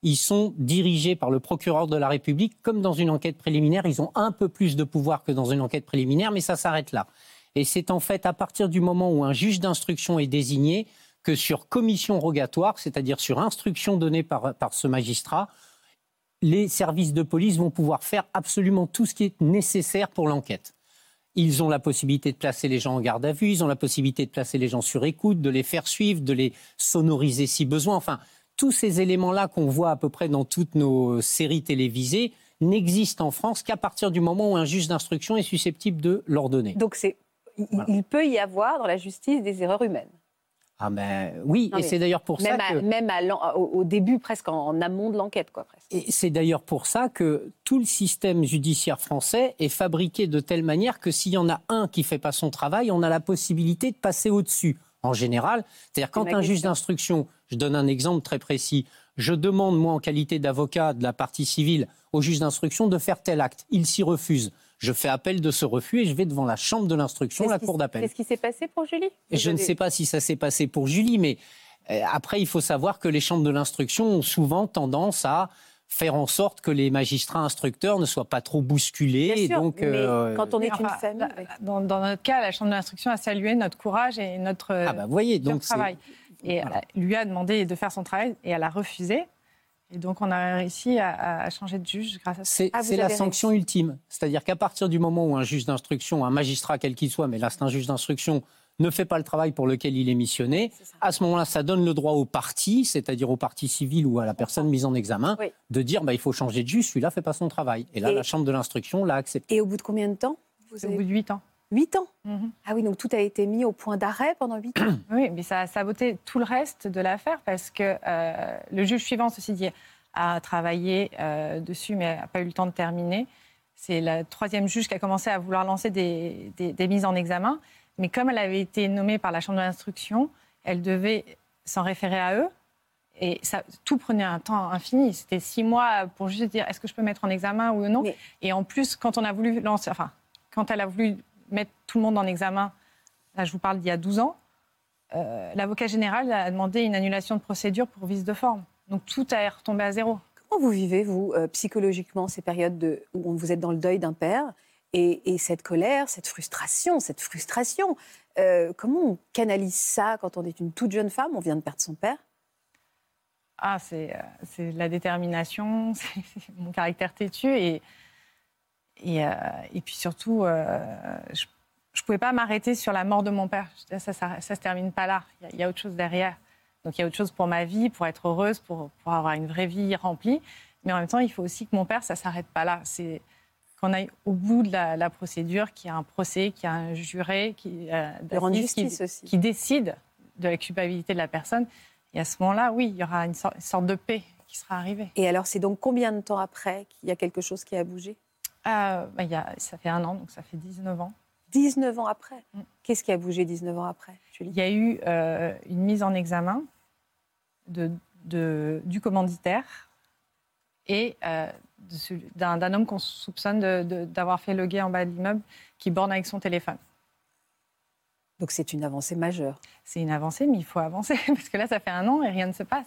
E: ils sont dirigés par le procureur de la République. Comme dans une enquête préliminaire, ils ont un peu plus de pouvoir que dans une enquête préliminaire, mais ça s'arrête là. Et c'est en fait à partir du moment où un juge d'instruction est désigné que sur commission rogatoire, c'est-à-dire sur instruction donnée par, ce magistrat, les services de police vont pouvoir faire absolument tout ce qui est nécessaire pour l'enquête. Ils ont la possibilité de placer les gens en garde à vue, ils ont la possibilité de placer les gens sur écoute, de les faire suivre, de les sonoriser si besoin. Enfin, tous ces éléments-là qu'on voit à peu près dans toutes nos séries télévisées n'existent en France qu'à partir du moment où un juge d'instruction est susceptible de l'ordonner.
A: Donc c'est, il,
E: Voilà.
A: il peut y avoir dans la justice des erreurs humaines.
E: Ah ben oui,
A: Non,
E: et c'est d'ailleurs pour
A: Même,
E: ça
A: à-
E: que...
A: même à au, début, presque en, en amont de l'enquête, quoi, presque.
E: Et c'est d'ailleurs pour ça que tout le système judiciaire français est fabriqué de telle manière que s'il y en a un qui fait pas son travail, on a la possibilité de passer au-dessus. En général, c'est-à-dire quand un juge d'instruction, je donne un exemple très précis, je demande moi en qualité d'avocat de la partie civile au juge d'instruction de faire tel acte, il s'y refuse. Je fais appel de ce refus et je vais devant la chambre de l'instruction, la cour d'appel.
A: Qu'est-ce qui s'est passé pour Julie?
E: Et Je ne sais pas si ça s'est passé pour Julie, mais euh, après, il faut savoir que les chambres de l'instruction ont souvent tendance à faire en sorte que les magistrats instructeurs ne soient pas trop bousculés.
A: Bien
E: et
A: sûr,
E: donc,
A: mais
E: euh,
A: quand on est
G: Mais
A: une
G: enfin,
A: famille.
G: Dans, dans notre cas, la Chambre de l'instruction a salué notre courage et notre euh,
E: ah bah, vous voyez,
G: dur
E: donc
G: travail. Et
E: voilà.
G: elle lui a demandé de faire son travail et elle a refusé. Et donc, on a réussi à, à changer de juge grâce à ça.
E: c'est
A: Ah, vous
E: c'est la sanction ultime. C'est-à-dire qu'à partir du moment où un juge d'instruction, un magistrat quel qu'il soit, mais là c'est un juge d'instruction, ne fait pas le travail pour lequel il est missionné, à ce moment-là, ça donne le droit au parti, c'est-à-dire au parti civil ou à la personne mise en examen,
A: Oui.
E: de dire bah, il faut changer de juge, celui-là fait pas son travail. Et là,
A: Et-
E: la chambre de l'instruction l'a accepté.
A: Et au bout de combien de temps vous
G: au
A: avez...
G: bout de huit ans.
A: 8 ans
G: Mhm.
A: Ah oui, donc tout a été mis au point d'arrêt pendant 8 ans.
G: Oui, mais ça a saboté tout le reste de l'affaire parce que euh, le juge suivant, ceci dit, a travaillé euh, dessus mais n'a pas eu le temps de terminer. C'est la troisième juge qui a commencé à vouloir lancer des, des- des mises en examen. Mais comme elle avait été nommée par la Chambre de l'instruction, elle devait s'en référer à eux. Et ça, tout prenait un temps infini. C'était six mois pour juste dire est-ce que je peux mettre en examen ou non?
A: Mais-
G: Et en plus, quand on a voulu lancer, enfin, quand elle a voulu mettre tout le monde en examen, là je vous parle d'il y a 12 ans, euh, l'avocat général a demandé une annulation de procédure pour vice de forme. Donc tout a retombé à zéro.
A: Comment vous vivez, vous, euh, psychologiquement, ces périodes de, où vous êtes dans le deuil d'un père et, et cette colère, cette frustration, cette frustration euh, Comment on canalise ça quand on est une toute jeune femme On vient de perdre son père?
G: Ah, c'est la détermination, c'est c'est mon caractère têtu et, et, euh, et puis surtout, euh, je ne pouvais pas m'arrêter sur la mort de mon père. Disais, Ça ne se termine pas là, il y, a- il y a autre chose derrière. Donc il y a autre chose pour ma vie, pour être heureuse, pour, pour avoir une vraie vie remplie. Mais en même temps, il faut aussi que mon père, ça ne s'arrête pas là. C'est qu'on aille au bout de la, la procédure, qu'il y a un procès, qu'il y a un juré qui, euh, qui- qui décide de la culpabilité de la personne. Et à ce moment-là, oui, il y aura une sorte, une sorte de paix qui sera arrivée.
A: Et alors, c'est donc combien de temps après qu'il y a quelque chose qui a bougé?
G: Euh, bah, y a, ça fait un an, donc ça fait 19 ans.
A: 19 ans après?
G: Mm.
A: Qu'est-ce qui a bougé 19 ans après, Julie?
G: Il y a eu euh, une mise en examen de, de- du commanditaire et euh, d'un homme qu'on soupçonne d'avoir fait le guet en bas de l'immeuble qui borne avec son téléphone.
A: Donc c'est une avancée majeure.
G: C'est une avancée, mais il faut avancer, parce que là, ça fait un an et rien ne se passe.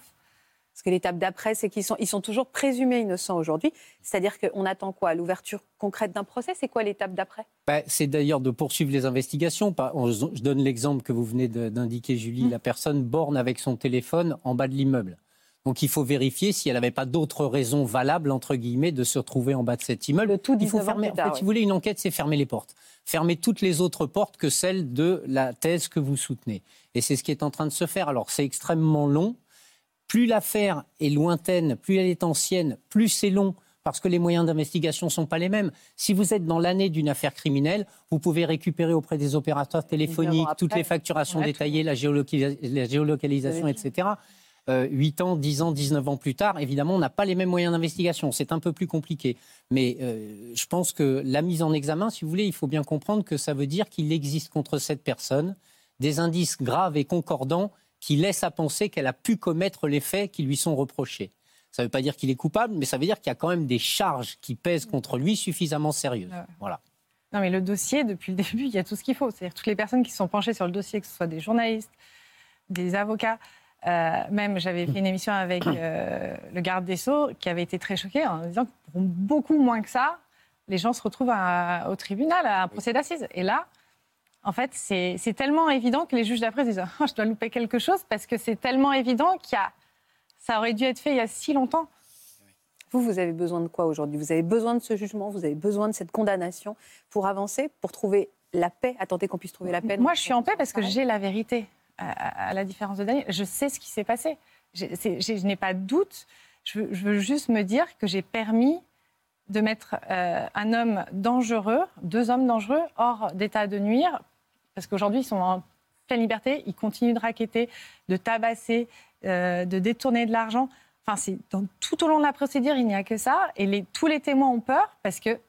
A: Parce que l'étape d'après, c'est qu'ils sont, ils sont toujours présumés innocents aujourd'hui. C'est-à-dire qu'on attend quoi? L'ouverture concrète d'un procès? C'est quoi l'étape d'après?
E: Bah, c'est d'ailleurs de poursuivre les investigations. Je donne l'exemple que vous venez d'indiquer, Julie. La personne borne avec son téléphone en bas de l'immeuble. Donc il faut vérifier si elle n'avait pas d'autres raisons valables, entre guillemets, de se retrouver en bas de cet immeuble.
A: Le tout
E: il faut
A: 19 ans
E: fermer.
A: tard,
E: en fait, si vous voulez, une enquête, c'est fermer les portes. Fermer toutes les autres portes que celles de la thèse que vous soutenez. Et c'est ce qui est en train de se faire. Alors c'est extrêmement long. Plus l'affaire est lointaine, plus elle est ancienne, plus c'est long parce que les moyens d'investigation ne sont pas les mêmes. Si vous êtes dans l'année d'une affaire criminelle, vous pouvez récupérer auprès des opérateurs téléphoniques toutes les facturations détaillées, la, géoloca- la géolocalisation, etc. Euh, 8 ans, 10 ans, 19 ans plus tard, évidemment, on n'a pas les mêmes moyens d'investigation. C'est un peu plus compliqué. Mais euh, je pense que la mise en examen, si vous voulez, il faut bien comprendre que ça veut dire qu'il existe contre cette personne des indices graves et concordants qui laissent à penser qu'elle a pu commettre les faits qui lui sont reprochés. Ça ne veut pas dire qu'il est coupable, mais ça veut dire qu'il y a quand même des charges qui pèsent contre lui suffisamment sérieuses.
G: Ouais.
E: Voilà.
G: Non, mais le dossier, depuis le début, il y a tout ce qu'il faut. C'est-à-dire toutes les personnes qui sont penchées sur le dossier, que ce soit des journalistes, des avocats. Euh, même, j'avais fait une émission avec euh, le garde des Sceaux qui avait été très choqué en disant que pour beaucoup moins que ça, les gens se retrouvent à- au tribunal, à un procès d'assises. Et là, en fait, c'est tellement évident que les juges d'après se disent oh, Je dois louper quelque chose parce que c'est tellement évident qu'il y a. Ça aurait dû être fait il y a si longtemps.
A: Vous, vous avez besoin de quoi aujourd'hui? Vous avez besoin de ce jugement, vous avez besoin de cette condamnation pour avancer, pour trouver la paix, attenter qu'on puisse trouver la paix?
G: Moi, je suis en paix parce que j'ai la vérité, à, à la différence de Daniel. Je sais ce qui s'est passé. Je n'ai pas de doute. Je veux, je veux juste me dire que j'ai permis de mettre euh, un homme dangereux, deux hommes dangereux, hors d'état de nuire, parce qu'aujourd'hui, ils sont en pleine liberté, ils continuent de raqueter, de tabasser, euh, de détourner de l'argent. Enfin, c'est tout au long de la procédure, il n'y a que ça. Et tous les témoins ont peur parce que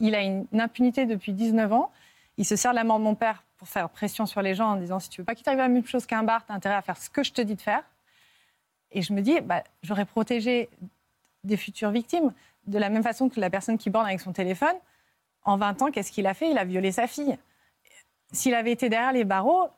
G: il a une, impunité depuis 19 ans. Il se sert de la mort de mon père pour faire pression sur les gens en disant si tu veux pas qu'il t'arrive la même chose qu'un bar, tu as intérêt à faire ce que je te dis de faire. Et je me dis, bah, j'aurais protégé des futures victimes de la même façon que la personne qui borne avec son téléphone. En 20 ans, qu'est-ce qu'il a fait? Il a violé sa fille. S'il avait été derrière les barreaux,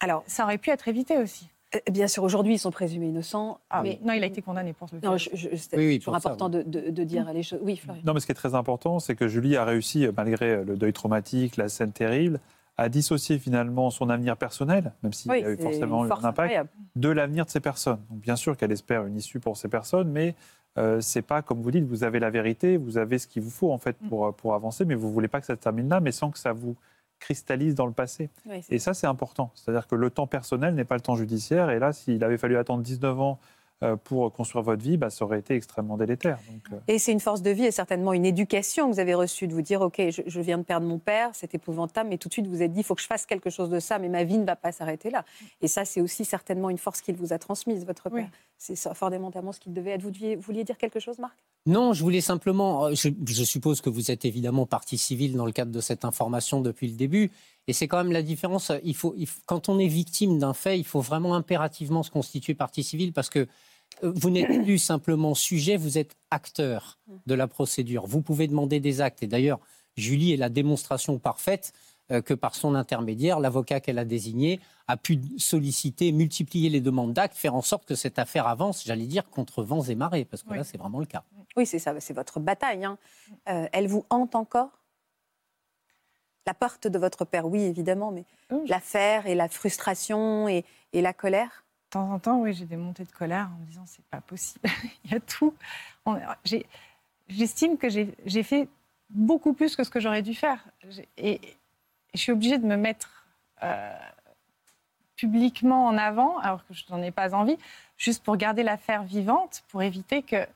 A: Alors,
G: ça aurait pu être évité aussi.
A: euh, bien sûr, aujourd'hui, ils sont présumés innocents.
G: Ah
A: mais.
G: Non, il a été condamné pour le
A: Non, je, je- c'est
E: Oui, oui,
A: toujours
E: pour ça,
A: important de, de- de dire les choses. Oui, Florian.
F: Non, mais ce qui est très important, c'est que Julie a réussi, euh, malgré le deuil traumatique, la scène terrible, à dissocier finalement son avenir personnel, même s'il
A: Oui,
F: y a eu forcément eu un impact,
A: incroyable.
F: de l'avenir de ces personnes. Donc, bien sûr qu'elle espère une issue pour ces personnes, mais euh, c'est pas comme vous dites, vous avez la vérité, vous avez ce qu'il vous faut en fait
A: Mm.
F: pour, pour avancer, mais vous voulez pas que ça se termine là, mais sans que ça vous cristallise dans le passé.
A: Oui,
F: Et ça, c'est important. C'est-à-dire que le temps personnel n'est pas le temps judiciaire. Et là, s'il avait fallu attendre 19 ans euh, pour construire votre vie, bah, ça aurait été extrêmement délétère. Donc, euh,
A: Et c'est une force de vie et certainement une éducation que vous avez reçue de vous dire ok, je, je viens de perdre mon père, c'est épouvantable, mais tout de suite vous vous êtes dit il faut que je fasse quelque chose de ça, mais ma vie ne va pas s'arrêter là. Et ça, c'est aussi certainement une force qu'il vous a transmise, votre père.
G: Oui.
A: C'est ça, fondamentalement ce qu'il devait être. Vous deviez- vous vouliez dire quelque chose, Marc?
E: Non, je voulais simplement. euh, Je, je suppose que vous êtes évidemment partie civile dans le cadre de cette information depuis le début. Et c'est quand même la différence. Il faut, il faut- quand on est victime d'un fait, il faut vraiment impérativement se constituer partie civile parce que euh, vous n'êtes plus simplement sujet, vous êtes acteur de la procédure. Vous pouvez demander des actes. Et d'ailleurs, Julie est la démonstration parfaite euh, que par son intermédiaire, l'avocat qu'elle a désigné a pu solliciter, multiplier les demandes d'actes, faire en sorte que cette affaire avance, j'allais dire, contre vents et marées, parce que
G: Oui.
E: là, c'est vraiment le cas.
A: Oui, c'est ça, c'est votre bataille. hein. Euh, elle vous hante encore? La porte de votre père, oui, évidemment, mais
G: Oui, je-
A: l'affaire et la frustration et, et la colère?
G: De temps en temps, oui, j'ai des montées de colère en me disant c'est pas possible. Il y a tout. J'estime que j'ai fait beaucoup plus que ce que j'aurais dû faire. Et je suis obligée de me mettre euh, publiquement en avant, alors que je n'en ai pas envie, juste pour garder l'affaire vivante, pour éviter que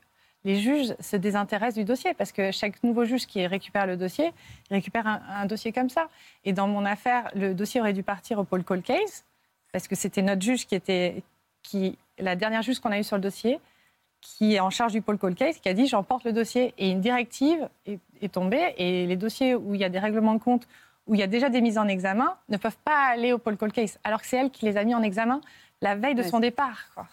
G: les juges se désintéressent du dossier. Parce que chaque nouveau juge qui récupère le dossier, il récupère un, dossier comme ça. Et dans mon affaire, le dossier aurait dû partir au Paul Call Case parce que c'était notre juge qui était, qui, la dernière juge qu'on a eue sur le dossier, qui est en charge du Paul Call Case, qui a dit j'emporte le dossier. Et une directive est tombée, et les dossiers où il y a des règlements de compte, où il y a déjà des mises en examen, ne peuvent pas aller au Paul Call Case, alors que c'est elle qui les a mis en examen la veille de
A: Ouais,
G: son départ. quoi.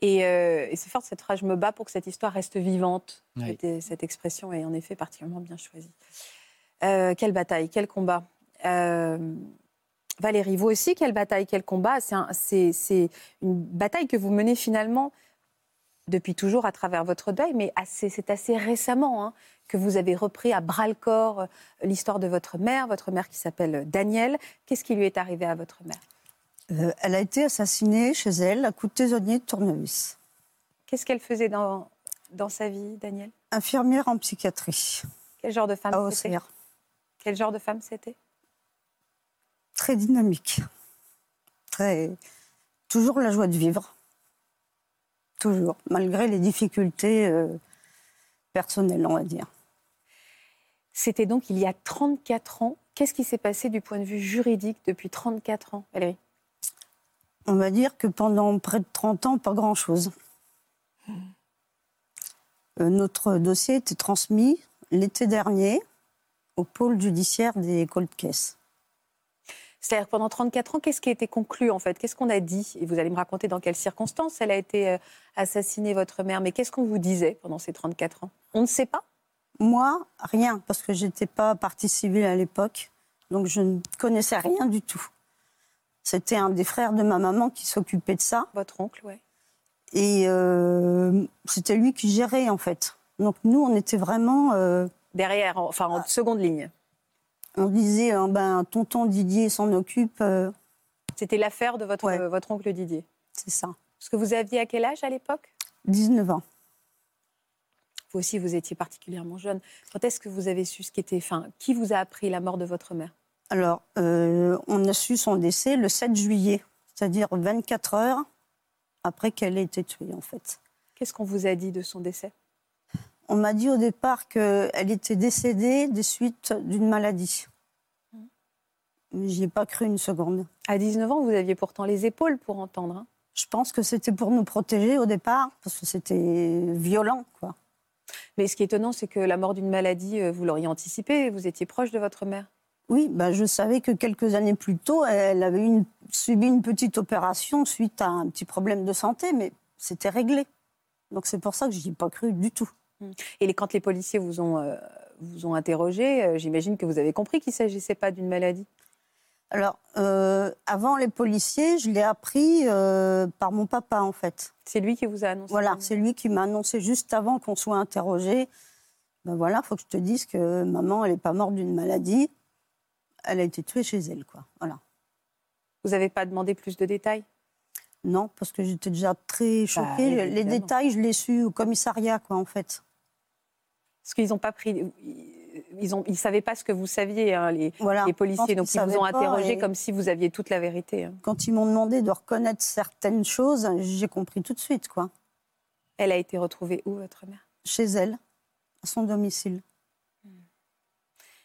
A: Et, euh, et c'est fort cette phrase, je me bats pour que cette histoire reste vivante.
E: Oui.
A: C'était- Cette expression est en effet particulièrement bien choisie. Euh, quelle bataille, quel combat. Euh, Valérie, vous aussi, quelle bataille, quel combat C'est un- C'est c'est une bataille que vous menez finalement depuis toujours à travers votre deuil, mais c'est assez récemment hein, que vous avez repris à bras-le-corps euh, l'histoire de votre mère, votre mère qui s'appelle Danielle. Qu'est-ce qui lui est arrivé à votre mère?
I: Euh, elle a été assassinée chez elle à coup de taisonnier de tournevis.
A: Qu'est-ce qu'elle faisait dans, dans sa vie, Danielle?
I: Infirmière en psychiatrie
A: Quel genre de femme c'était? Quel genre de femme c'était?
I: Très dynamique. Très... Toujours la joie de vivre. Toujours. Malgré les difficultés euh, personnelles, on va dire.
A: C'était donc il y a 34 ans. Qu'est-ce qui s'est passé du point de vue juridique depuis 34 ans, Valérie?
I: On va dire que pendant près de 30 ans, pas grand-chose. Euh, notre dossier était transmis l'été dernier au pôle judiciaire des cold caisses.
A: C'est-à-dire pendant 34 ans, qu'est-ce qui a été conclu en fait? Qu'est-ce qu'on a dit? Et vous allez me raconter dans quelles circonstances elle a été euh, assassinée, votre mère. Mais qu'est-ce qu'on vous disait pendant ces 34 ans? On ne sait pas?
I: Moi, rien, parce que j'étais pas partie civile à l'époque, donc je ne connaissais rien du tout. C'était un des frères de ma maman qui s'occupait de ça,
A: Votre oncle, ouais.
I: et euh, c'était lui qui gérait en fait. Donc nous, on était vraiment, euh,
A: Derrière, en- enfin en seconde ligne.
I: On disait, euh, ben tonton Didier s'en occupe, euh,
A: C'était l'affaire de votre,
I: Ouais.
A: euh, votre oncle Didier.
I: c'est ça.
A: Parce que vous aviez à quel âge à l'époque?
I: 19 ans.
A: Vous aussi, vous étiez particulièrement jeune. Quand est-ce que vous avez su ce qui était. Enfin, qui vous a appris la mort de votre mère?
I: Alors, euh, on a su son décès le 7 juillet, c'est-à-dire 24 heures après qu'elle ait été tuée, en fait.
A: Qu'est-ce qu'on vous a dit de son décès?
I: On m'a dit au départ qu'elle était décédée des suites d'une maladie. Mais j'y ai pas cru une seconde.
A: À 19 ans, vous aviez pourtant les épaules pour entendre. hein.
I: Je pense que c'était pour nous protéger au départ, parce que c'était violent, quoi.
A: Mais ce qui est étonnant, c'est que la mort d'une maladie, euh, vous l'auriez anticipée. Vous étiez proche de votre mère.
I: Oui, bah, je savais que quelques années plus tôt, elle avait une- subi une petite opération suite à un petit problème de santé, mais c'était réglé. Donc c'est pour ça que je n'y ai pas cru du tout.
A: Et les- quand les policiers vous ont, euh, vous ont interrogé, euh, j'imagine que vous avez compris qu'il ne s'agissait pas d'une maladie?
I: Alors, euh, avant les policiers, je l'ai appris par mon papa, en fait.
A: C'est lui qui vous a annoncé
I: Voilà, c'est lui qui m'a annoncé juste avant qu'on soit interrogé. Ben voilà, il faut que je te dise que maman, elle n'est pas morte d'une maladie. Elle a été tuée chez elle, quoi. Voilà.
A: Vous n'avez pas demandé plus de détails?
I: Non, parce que j'étais déjà très choquée.
A: Bah,
I: les
A: évidemment.
I: détails, je les su au commissariat, quoi, en fait.
A: Parce qu'ils n'ont pas pris. Ils ne ils savaient pas ce que vous saviez, hein, les,
I: Voilà,
A: policiers. Donc ils vous ont interrogé comme si vous aviez toute la vérité. hein.
I: Quand ils m'ont demandé de reconnaître certaines choses, j'ai compris tout de suite, quoi.
A: Elle a été retrouvée où, votre mère?
I: Chez elle, à son domicile.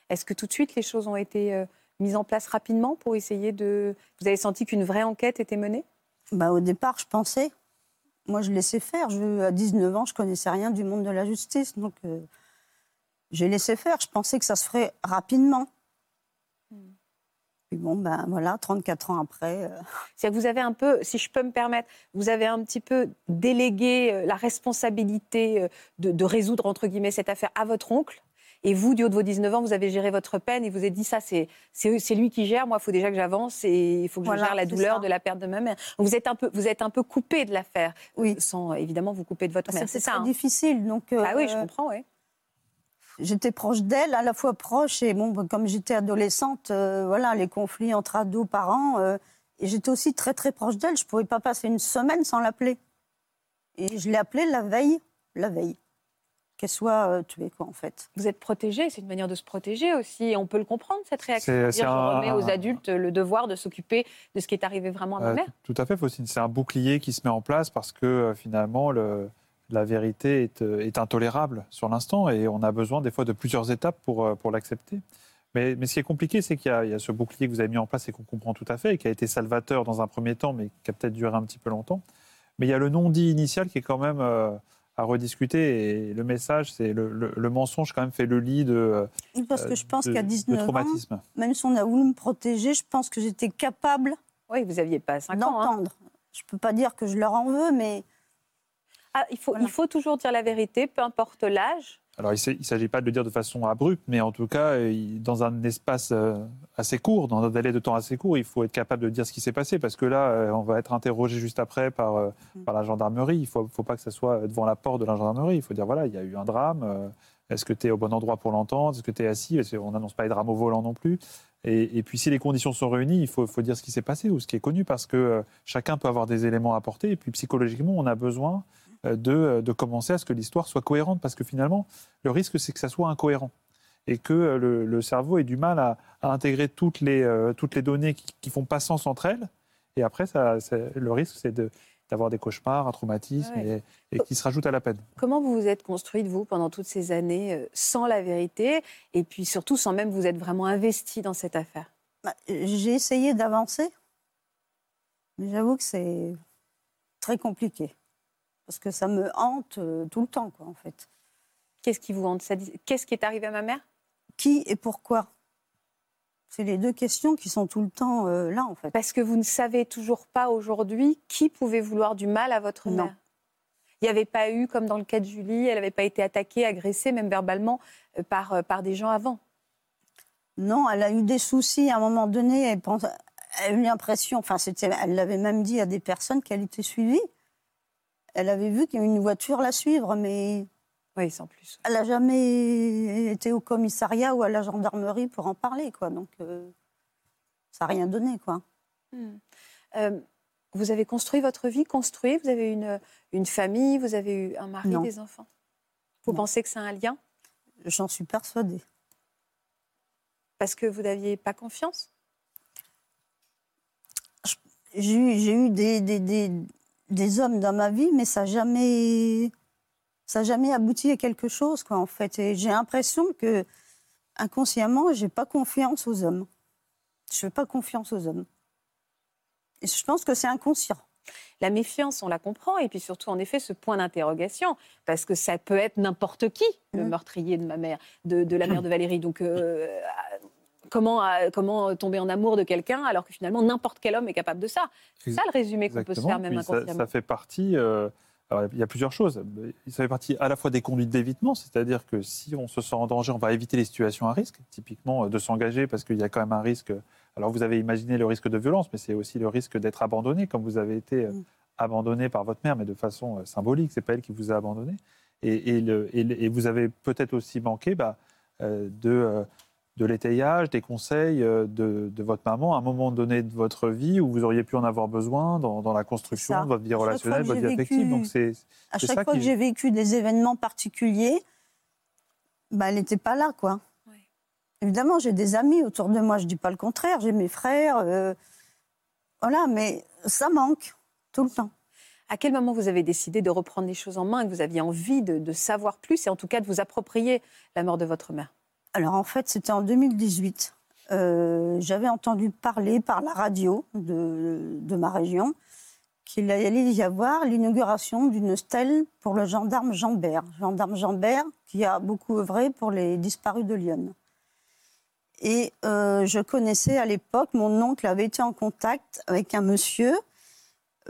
A: Est-ce que tout de suite les choses ont été euh, mises en place rapidement pour essayer de. Vous avez senti qu'une vraie enquête était menée?
I: Bah, au départ, je pensais. Moi, je laissais faire. Je, à 19 ans, je connaissais rien du monde de la justice. Donc, euh, j'ai laissé faire. Je pensais que ça se ferait rapidement. Puis bon, ben voilà, 34 ans après. euh,
A: C'est que vous avez un peu, si je peux me permettre, vous avez un petit peu délégué euh, la responsabilité euh, de, de résoudre, entre guillemets, cette affaire à votre oncle. Et vous, du haut de vos 19 ans, vous avez géré votre peine et vous avez dit ça, c'est lui qui gère. Moi, il faut déjà que j'avance et il faut que
I: Voilà,
A: je gère la douleur
I: ça.
A: de la perte de ma mère. Vous êtes un peu, vous êtes un peu coupé de l'affaire,
I: Oui.
A: sans euh, évidemment vous couper de votre mère. C'est ça. hein
I: difficile. Donc, euh,
A: Ah oui, je comprends, oui.
I: J'étais proche d'elle, à la fois proche, et bon, comme j'étais adolescente, euh, voilà, les conflits entre ados, parents, euh, et j'étais aussi très très proche d'elle. Je ne pouvais pas passer une semaine sans l'appeler. Et je l'ai appelée la veille, la veille, qu'elle soit euh, tuée, quoi, en fait.
A: Vous êtes protégé, c'est une manière de se protéger aussi. Et on peut le comprendre, cette réaction.
F: C'est-
A: Dire,
F: c'est
A: je
F: un-
A: remets aux adultes le devoir de s'occuper de ce qui est arrivé vraiment à ma
F: Euh,
A: mère.
F: tout à fait, Faustine. C'est un bouclier qui se met en place parce que euh, finalement, le- la vérité est, euh, est intolérable sur l'instant et on a besoin des fois de plusieurs étapes pour, euh, pour l'accepter. Mais, mais ce qui est compliqué, c'est qu'il y, a- il y a ce bouclier que vous avez mis en place et qu'on comprend tout à fait et qui a été salvateur dans un premier temps, mais qui a peut-être duré un petit peu longtemps. Mais il y a le non-dit initial qui est quand même euh, à rediscuter et le message, c'est le, le- le mensonge quand même fait le lit de,
I: Parce que je pense
F: de-
I: qu'à
F: de
I: 19 ans,
F: traumatisme.
I: même si on a voulu me protéger, je pense que j'étais capable
A: Oui, vous n'aviez pas 5 ans. hein.
I: d'entendre. Je ne peux pas dire que je leur en veux, mais
A: Ah, il, faut,
I: Voilà.
A: il faut toujours dire la vérité, peu importe l'âge.
F: Alors, il ne s'agit pas de le dire de façon abrupte, mais en tout cas, euh, dans un espace euh, assez court, dans un délai de temps assez court, il faut être capable de dire ce qui s'est passé, parce que là, euh, on va être interrogé juste après par,
I: Mm.
F: par la gendarmerie. Il ne faut, faut pas que ça soit devant la porte de la gendarmerie. Il faut dire, voilà, il y a eu un drame. Est-ce que tu es au bon endroit pour l'entendre? Est-ce que tu es assis? Parce qu'on n'annonce pas les drames au volant non plus. Et, et puis, si les conditions sont réunies, il faut, faut dire ce qui s'est passé ou ce qui est connu, parce que chacun peut avoir des éléments à apporter. Et puis, psychologiquement, on a besoin de, euh, de commencer à ce que l'histoire soit cohérente, parce que finalement, le risque, c'est que ça soit incohérent et que euh, le, le cerveau ait du mal à, à intégrer toutes les, euh, toutes les données qui, qui font pas sens entre elles. Et après, ça, le risque, c'est de- d'avoir des cauchemars, un traumatisme,
A: Ouais.
F: et, et qui se rajoute à la peine.
A: Comment vous vous êtes construite, vous, pendant toutes ces années, euh, sans la vérité, et puis surtout sans même vous être vraiment investi dans cette affaire?
I: Bah, j'ai essayé d'avancer. Mais j'avoue que c'est très compliqué. Parce que ça me hante euh, tout le temps, quoi, en fait.
A: Qu'est-ce qui vous hante? Qu'est-ce qui est arrivé à ma mère?
I: Qui et pourquoi? C'est les deux questions qui sont tout le temps euh, là, en fait.
A: Parce que vous ne savez toujours pas aujourd'hui qui pouvait vouloir du mal à votre
I: Non.
A: mère. Il n'y avait pas eu, comme dans le cas de Julie, elle n'avait pas été attaquée, agressée, même verbalement, euh, par, par des gens avant.
I: Non, elle a eu des soucis à un moment donné. Elle, pense, elle a eu l'impression, enfin, elle l'avait même dit à des personnes qu'elle était suivie. Elle avait vu qu'il y avait une voiture la suivre, mais
A: Oui, sans plus.
I: elle n'a jamais été au commissariat ou à la gendarmerie pour en parler, quoi. Donc, euh, ça n'a rien donné, quoi.
A: Euh, vous avez construit votre vie, construit, vous avez une, une famille, vous avez eu un mari,
I: Non.
A: des enfants Vous pensez que c'est un lien?
I: J'en suis persuadée.
A: Parce que vous n'aviez pas confiance?
I: J'ai eu, j'ai eu des, des, des, des hommes dans ma vie, mais ça n'a jamais, ça jamais abouti à quelque chose, quoi, en fait. Et j'ai l'impression que, inconsciemment, j'ai pas confiance aux hommes. Je fais pas confiance aux hommes. Et je pense que c'est inconscient.
A: La méfiance, on la comprend, et puis surtout, en effet, ce point d'interrogation, parce que ça peut être n'importe qui, le
I: Mhm.
A: meurtrier de ma mère, de, de la mère de Valérie. Donc, euh, comment, euh, comment tomber en amour de quelqu'un alors que finalement, n'importe quel homme est capable de ça C'est ça le résumé qu'on peut se faire, même
F: Puis ça,
A: inconsciemment.
F: ça fait partie. euh, alors, il y a plusieurs choses. Ça fait partie à la fois des conduites d'évitement, c'est-à-dire que si on se sent en danger, on va éviter les situations à risque, typiquement euh, de s'engager parce qu'il y a quand même un risque. Alors vous avez imaginé le risque de violence, mais c'est aussi le risque d'être abandonné, comme vous avez été
I: Mm.
F: abandonné par votre mère, mais de façon symbolique. C'est pas elle qui vous a abandonné. Et, et le- et le- et vous avez peut-être aussi manqué bah, euh, de, euh, de l'étayage, des conseils euh, de, de votre maman à un moment donné de votre vie où vous auriez pu en avoir besoin dans, dans la construction
I: ça.
F: de votre vie relationnelle,
I: fois
F: votre vie affective.
I: vécu-
F: Donc c'est
I: À chaque
F: ça
I: fois que j'ai vécu des événements particuliers, bah, elle n'était pas là, quoi. Évidemment, j'ai des amis autour de moi, je dis pas le contraire, j'ai mes frères, euh, voilà, mais ça manque tout le temps.
A: À quel moment vous avez décidé de reprendre les choses en main et que vous aviez envie de, de savoir plus et en tout cas de vous approprier la mort de votre mère?
I: Alors en fait, c'était en 2018. Euh, J'avais entendu parler par la radio de, ma région qu'il allait y avoir l'inauguration d'une stèle pour le gendarme Jambert. Gendarme Jambert qui a beaucoup œuvré pour les disparus de Lyon. Et euh, je connaissais à l'époque, mon oncle avait été en contact avec un monsieur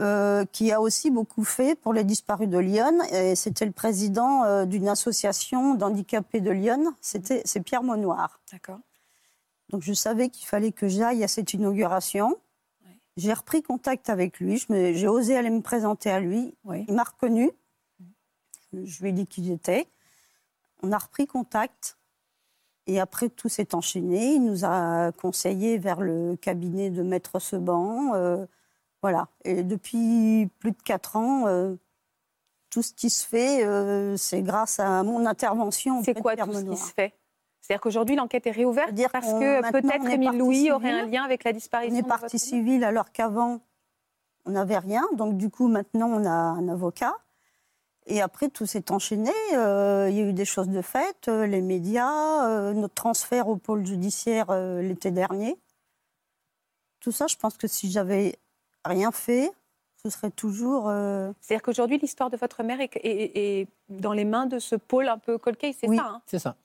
I: euh, qui a aussi beaucoup fait pour les disparus de Lyon. Et c'était le président euh, d'une association d'handicapés de Lyon. C'était c'est Pierre Monoir.
A: D'accord.
I: Donc je savais qu'il fallait que j'aille à cette inauguration. J'ai repris contact avec lui. Je me- J'ai osé aller me présenter à lui.
A: Oui.
I: Il m'a reconnu. Je lui ai dit qui j'étais. On a repris contact. Et après, tout s'est enchaîné. Il nous a conseillé vers le cabinet de Maître Seban. euh, voilà. Et depuis plus de quatre ans, euh, tout ce qui se fait, euh, c'est grâce à mon intervention.
A: C'est
I: de
A: quoi tout ce qui se fait? C'est-à-dire qu'aujourd'hui, l'enquête est réouverte parce que peut-être
I: on est
A: Émile Louis aurait un lien avec la
I: On
A: disparition
I: est
A: de
I: partie civile alors qu'avant, on n'avait rien. Donc, du coup, maintenant, on a un avocat. Et après, tout s'est enchaîné. Euh, il y a eu des choses de fait. euh, les médias, notre transfert au pôle judiciaire l'été dernier. Tout ça, je pense que si j'avais rien fait, ce serait toujours. euh,
A: C'est-à-dire qu'aujourd'hui, l'histoire de votre mère est, est- est dans les mains de ce pôle un peu cold case, c'est
I: Oui.
A: ça hein?
E: C'est ça.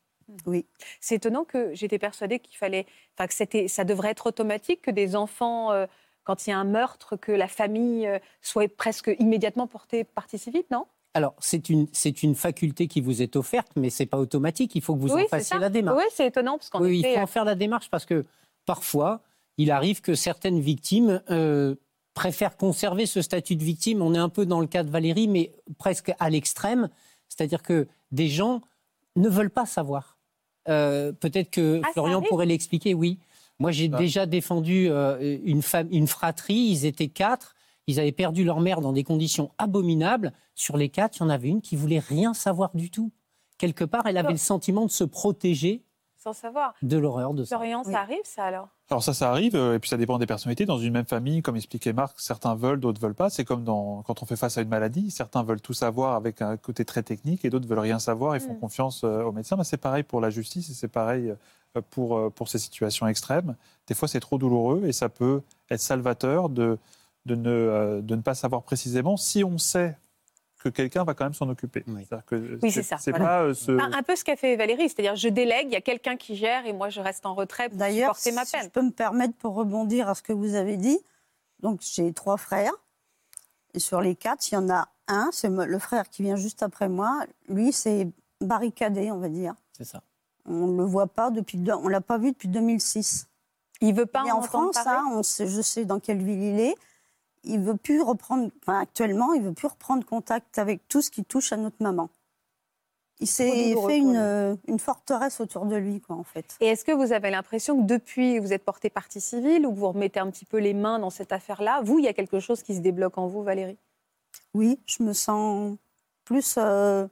I: oui.
A: C'est étonnant que j'étais persuadée qu'il fallait, enfin que c'était, ça devrait être automatique que des enfants, euh, quand il y a un meurtre, que la famille euh, soit presque immédiatement portée partie civile, non?
E: Alors, c'est une, c'est une faculté qui vous est offerte, mais c'est pas automatique. Il faut que vous
A: Oui,
E: en fassiez la démarche.
A: Oui, c'est étonnant parce
E: Oui, il faut en faire la démarche parce que parfois, il arrive que certaines victimes euh, préfèrent conserver ce statut de victime. On est un peu dans le cas de Valérie, mais presque à l'extrême. C'est-à-dire que des gens ne veulent pas savoir. Euh, Peut-être que
A: Ah,
E: Florian pourrait l'expliquer, oui. Moi, j'ai
F: Ah.
E: déjà défendu euh, une, femme, une fratrie. Ils étaient quatre. Ils avaient perdu leur mère dans des conditions abominables. Sur les quatre, il y en avait une qui voulait rien savoir du tout. Quelque part, elle avait le sentiment de se protéger
A: sans savoir.
E: de l'horreur de ça.
A: Florian, ça
I: Oui.
A: arrive ça alors?
F: Alors ça, ça arrive, euh, et puis ça dépend des personnalités. Dans une même famille, comme expliquait Marc, certains veulent, d'autres veulent pas. C'est comme dans, quand on fait face à une maladie, certains veulent tout savoir avec un côté très technique, et d'autres veulent rien savoir et font
A: Mm.
F: confiance euh, aux médecins. Mais c'est pareil pour la justice, et c'est pareil euh, pour, pour ces situations extrêmes. Des fois, c'est trop douloureux, et ça peut être salvateur de, de, ne, euh, de ne pas savoir précisément si on sait que quelqu'un va quand même s'en occuper.
E: Oui.
F: C'est-à-dire que
A: Oui, c'est ça,
F: C'est
A: voilà.
F: pas euh, ce...
A: Un, un peu ce qu'a fait Valérie, c'est-à-dire je délègue, il y a quelqu'un qui gère et moi je reste en retrait pour
I: D'ailleurs,
A: supporter ma
I: si je
A: peine.
I: peux me permettre pour rebondir à ce que vous avez dit, donc j'ai trois frères. Et sur les quatre, il y en a un, c'est le frère qui vient juste après moi. Lui, c'est barricadé, on va dire.
E: C'est ça.
I: On ne le voit pas depuis, on l'a pas vu depuis 2006.
A: Il veut pas en,
I: en France, hein, on sait- je sais dans quelle ville il est. Il veut plus reprendre, enfin, actuellement, il veut plus reprendre contact avec tout ce qui touche à notre maman. Il s'est fait une, euh, une forteresse autour de lui, quoi, en fait.
A: Et est-ce que vous avez l'impression que depuis vous êtes porté partie civile ou que vous remettez un petit peu les mains dans cette affaire-là, vous, il y a quelque chose qui se débloque en vous, Valérie?
I: Oui, je me sens plus. euh,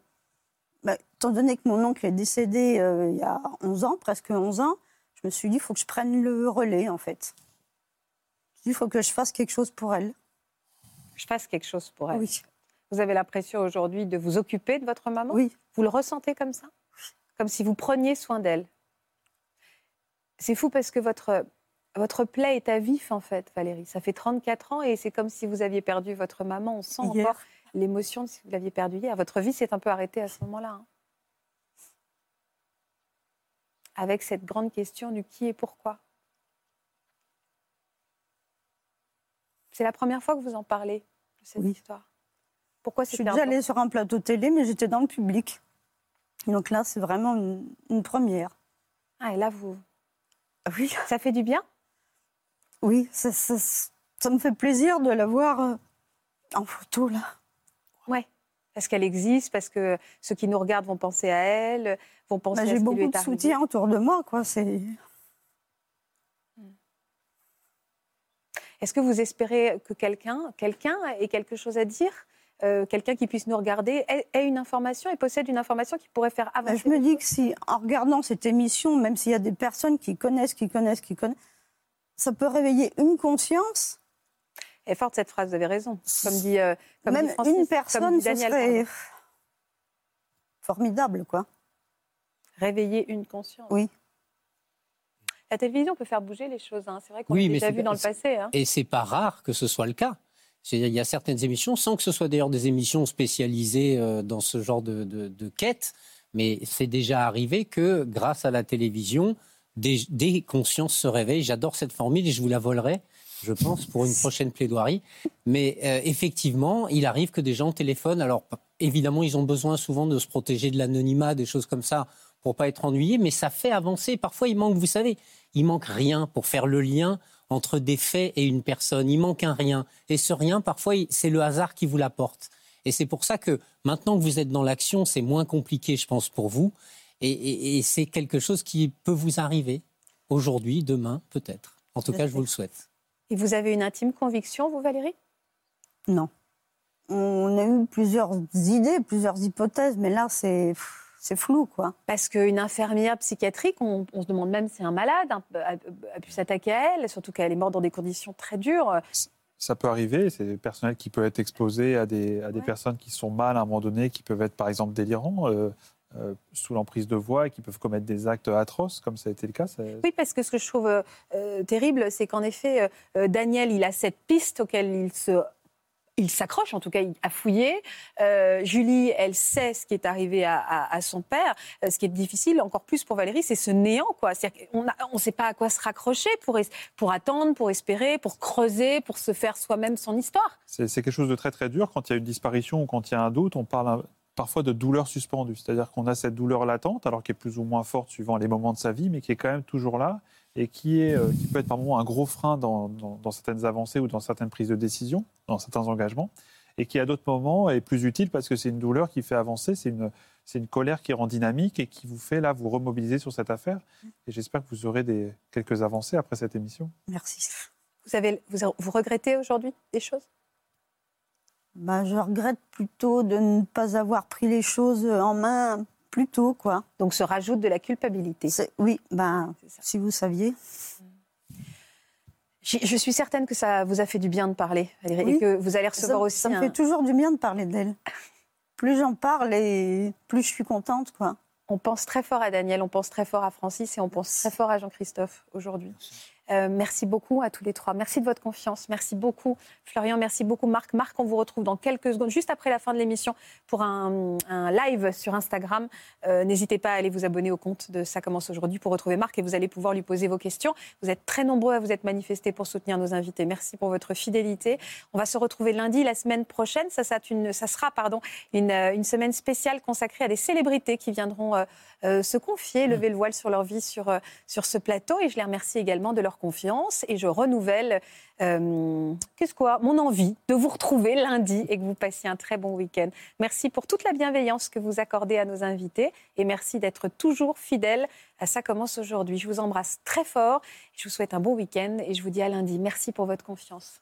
I: bah, étant donné que mon oncle est décédé euh, il y a 11 ans, presque 11 ans, je me suis dit, il faut que je prenne le relais, en fait. Il faut que je fasse quelque chose pour elle.
A: Je fasse quelque chose pour elle.
I: Oui.
A: Vous avez l'impression aujourd'hui de vous occuper de votre maman
I: Oui.
A: Vous le ressentez comme ça? Comme si vous preniez soin d'elle C'est fou parce que votre, votre plaie est à vif, en fait, Valérie. Ça fait 34 ans et c'est comme si vous aviez perdu votre maman. On sent
I: Hier.
A: encore l'émotion de si vous l'aviez perdue hier. Votre vie s'est un peu arrêtée à ce moment-là. hein. Avec cette grande question du qui et pourquoi. C'est la première fois que vous en parlez de cette
I: Oui.
A: histoire. Pourquoi
I: Je suis déjà allée sur un plateau télé, mais j'étais dans le public. Donc là, c'est vraiment une, une première.
A: Ah, et là, vous,
I: Oui,
A: ça fait du bien
I: oui, ça, ça- ça me fait plaisir de la voir euh, en photo, là.
A: Ouais. Parce qu'elle existe, parce que ceux qui nous regardent vont penser à elle, vont penser
I: Bah,
A: à ce
I: J'ai
A: qui lui
I: beaucoup de soutien autour de moi, quoi. C'est...
A: Est-ce que vous espérez que quelqu'un, quelqu'un ait quelque chose à dire Euh, Quelqu'un qui puisse nous regarder ait, ait une information et possède une information qui pourrait faire
I: Bah,
A: avancer
I: je me dis que si, en regardant cette émission, même s'il y a des personnes qui connaissent, qui connaissent, qui connaissent, ça peut réveiller une conscience.
A: Est forte cette phrase, vous avez raison. Comme dit, euh, comme
I: même
A: dit Francis,
I: une
A: comme
I: personne, ce
A: Daniel,
I: serait
A: pardon.
I: formidable, quoi.
A: Réveiller une conscience.
I: Oui.
A: La télévision peut faire bouger les choses. hein. C'est vrai qu'on
E: Oui,
A: l'a déjà vu dans le passé. hein.
E: Et c'est pas rare que ce soit le cas. Il y a certaines émissions, sans que ce soit d'ailleurs des émissions spécialisées euh, dans ce genre de, de, de quête, mais c'est déjà arrivé que grâce à la télévision, des, des consciences se réveillent. J'adore cette formule et je vous la volerai, je pense, pour une prochaine plaidoirie. Mais euh, effectivement, il arrive que des gens téléphonent. Alors, évidemment, ils ont besoin souvent de se protéger de l'anonymat, des choses comme ça, pour pas être ennuyés, mais ça fait avancer. Parfois, il manque, vous savez, il manque rien pour faire le lien entre des faits et une personne. Il manque un rien. Et ce rien, parfois, c'est le hasard qui vous l'apporte. Et c'est pour ça que maintenant que vous êtes dans l'action, c'est moins compliqué, je pense, pour vous. Et, et- et c'est quelque chose qui peut vous arriver aujourd'hui, demain, peut-être. En tout cas, je vous le souhaite.
A: Et vous avez une intime conviction, vous, Valérie?
I: Non. On a eu plusieurs idées, plusieurs hypothèses, mais là, c'est, c'est flou, quoi.
A: Parce qu'une infirmière psychiatrique, on, on se demande même si un malade a, a pu s'attaquer à elle, surtout qu'elle est morte dans des conditions très dures.
F: Ça peut arriver, c'est personnel qui peut être exposé à des, à des
A: Ouais.
F: personnes qui sont mal à un moment donné, qui peuvent être par exemple délirants, euh, euh, sous l'emprise de voix et qui peuvent commettre des actes atroces, comme ça a été le cas. ça-
A: Oui, parce que ce que je trouve euh, terrible, c'est qu'en effet, Daniel, il a cette piste auquel il se... Il s'accroche, en tout cas, il a fouillé. Euh, Julie, elle sait ce qui est arrivé à, à- à son père. Euh, ce qui est difficile, encore plus pour Valérie, c'est ce néant. quoi. On ne sait pas à quoi se raccrocher pour, attendre, pour espérer, pour creuser, pour se faire soi-même son histoire.
F: C'est quelque chose de très très dur. Quand il y a une disparition ou quand il y a un doute, on parle parfois de douleur suspendue. C'est-à-dire qu'on a cette douleur latente, alors qui est plus ou moins forte suivant les moments de sa vie, mais qui est quand même toujours là et qui, est, euh, qui peut être par moments un gros frein dans, dans- dans certaines avancées ou dans certaines prises de décision, dans certains engagements, et qui à d'autres moments est plus utile parce que c'est une douleur qui fait avancer, c'est une, c'est une colère qui rend dynamique et qui vous fait là vous remobiliser sur cette affaire. Et j'espère que vous aurez des, quelques avancées après cette émission.
I: Merci.
A: Vous, avez, vous, vous regrettez aujourd'hui des choses?
I: Bah, je regrette plutôt de ne pas avoir pris les choses en main plus tôt, quoi.
A: Donc se rajoute de la culpabilité.
I: Oui, ben, si vous saviez.
A: Je, je suis certaine que ça vous a fait du bien de parler, Valérie,
I: Oui.
A: et que vous allez
I: Ça,
A: recevoir aussi
I: ça me
A: un-
I: fait toujours du bien de parler d'elle. Plus j'en parle et plus je suis contente, quoi.
A: On pense très fort à Daniel, on pense très fort à Francis et on pense très fort à Jean-Christophe aujourd'hui. Euh, merci beaucoup à tous les trois. Merci de votre confiance. Merci beaucoup, Florian. Merci beaucoup, Marc. Marc, on vous retrouve dans quelques secondes, juste après la fin de l'émission, pour un, un live sur Instagram. Euh, N'hésitez pas à aller vous abonner au compte de Ça commence aujourd'hui pour retrouver Marc et vous allez pouvoir lui poser vos questions. Vous êtes très nombreux à vous être manifestés pour soutenir nos invités. Merci pour votre fidélité. On va se retrouver lundi, la semaine prochaine. Ça, ça, une- ça sera pardon, une, euh, une semaine spéciale consacrée à des célébrités qui viendront euh, se confier, lever le voile sur leur vie sur, sur ce plateau. Et je les remercie également de leur confiance. Et je renouvelle euh, qu'est-ce quoi mon envie de vous retrouver lundi et que vous passiez un très bon week-end. Merci pour toute la bienveillance que vous accordez à nos invités. Et merci d'être toujours fidèles à Ça commence aujourd'hui. Je vous embrasse très fort. Je vous souhaite un bon week-end et je vous dis à lundi. Merci pour votre confiance.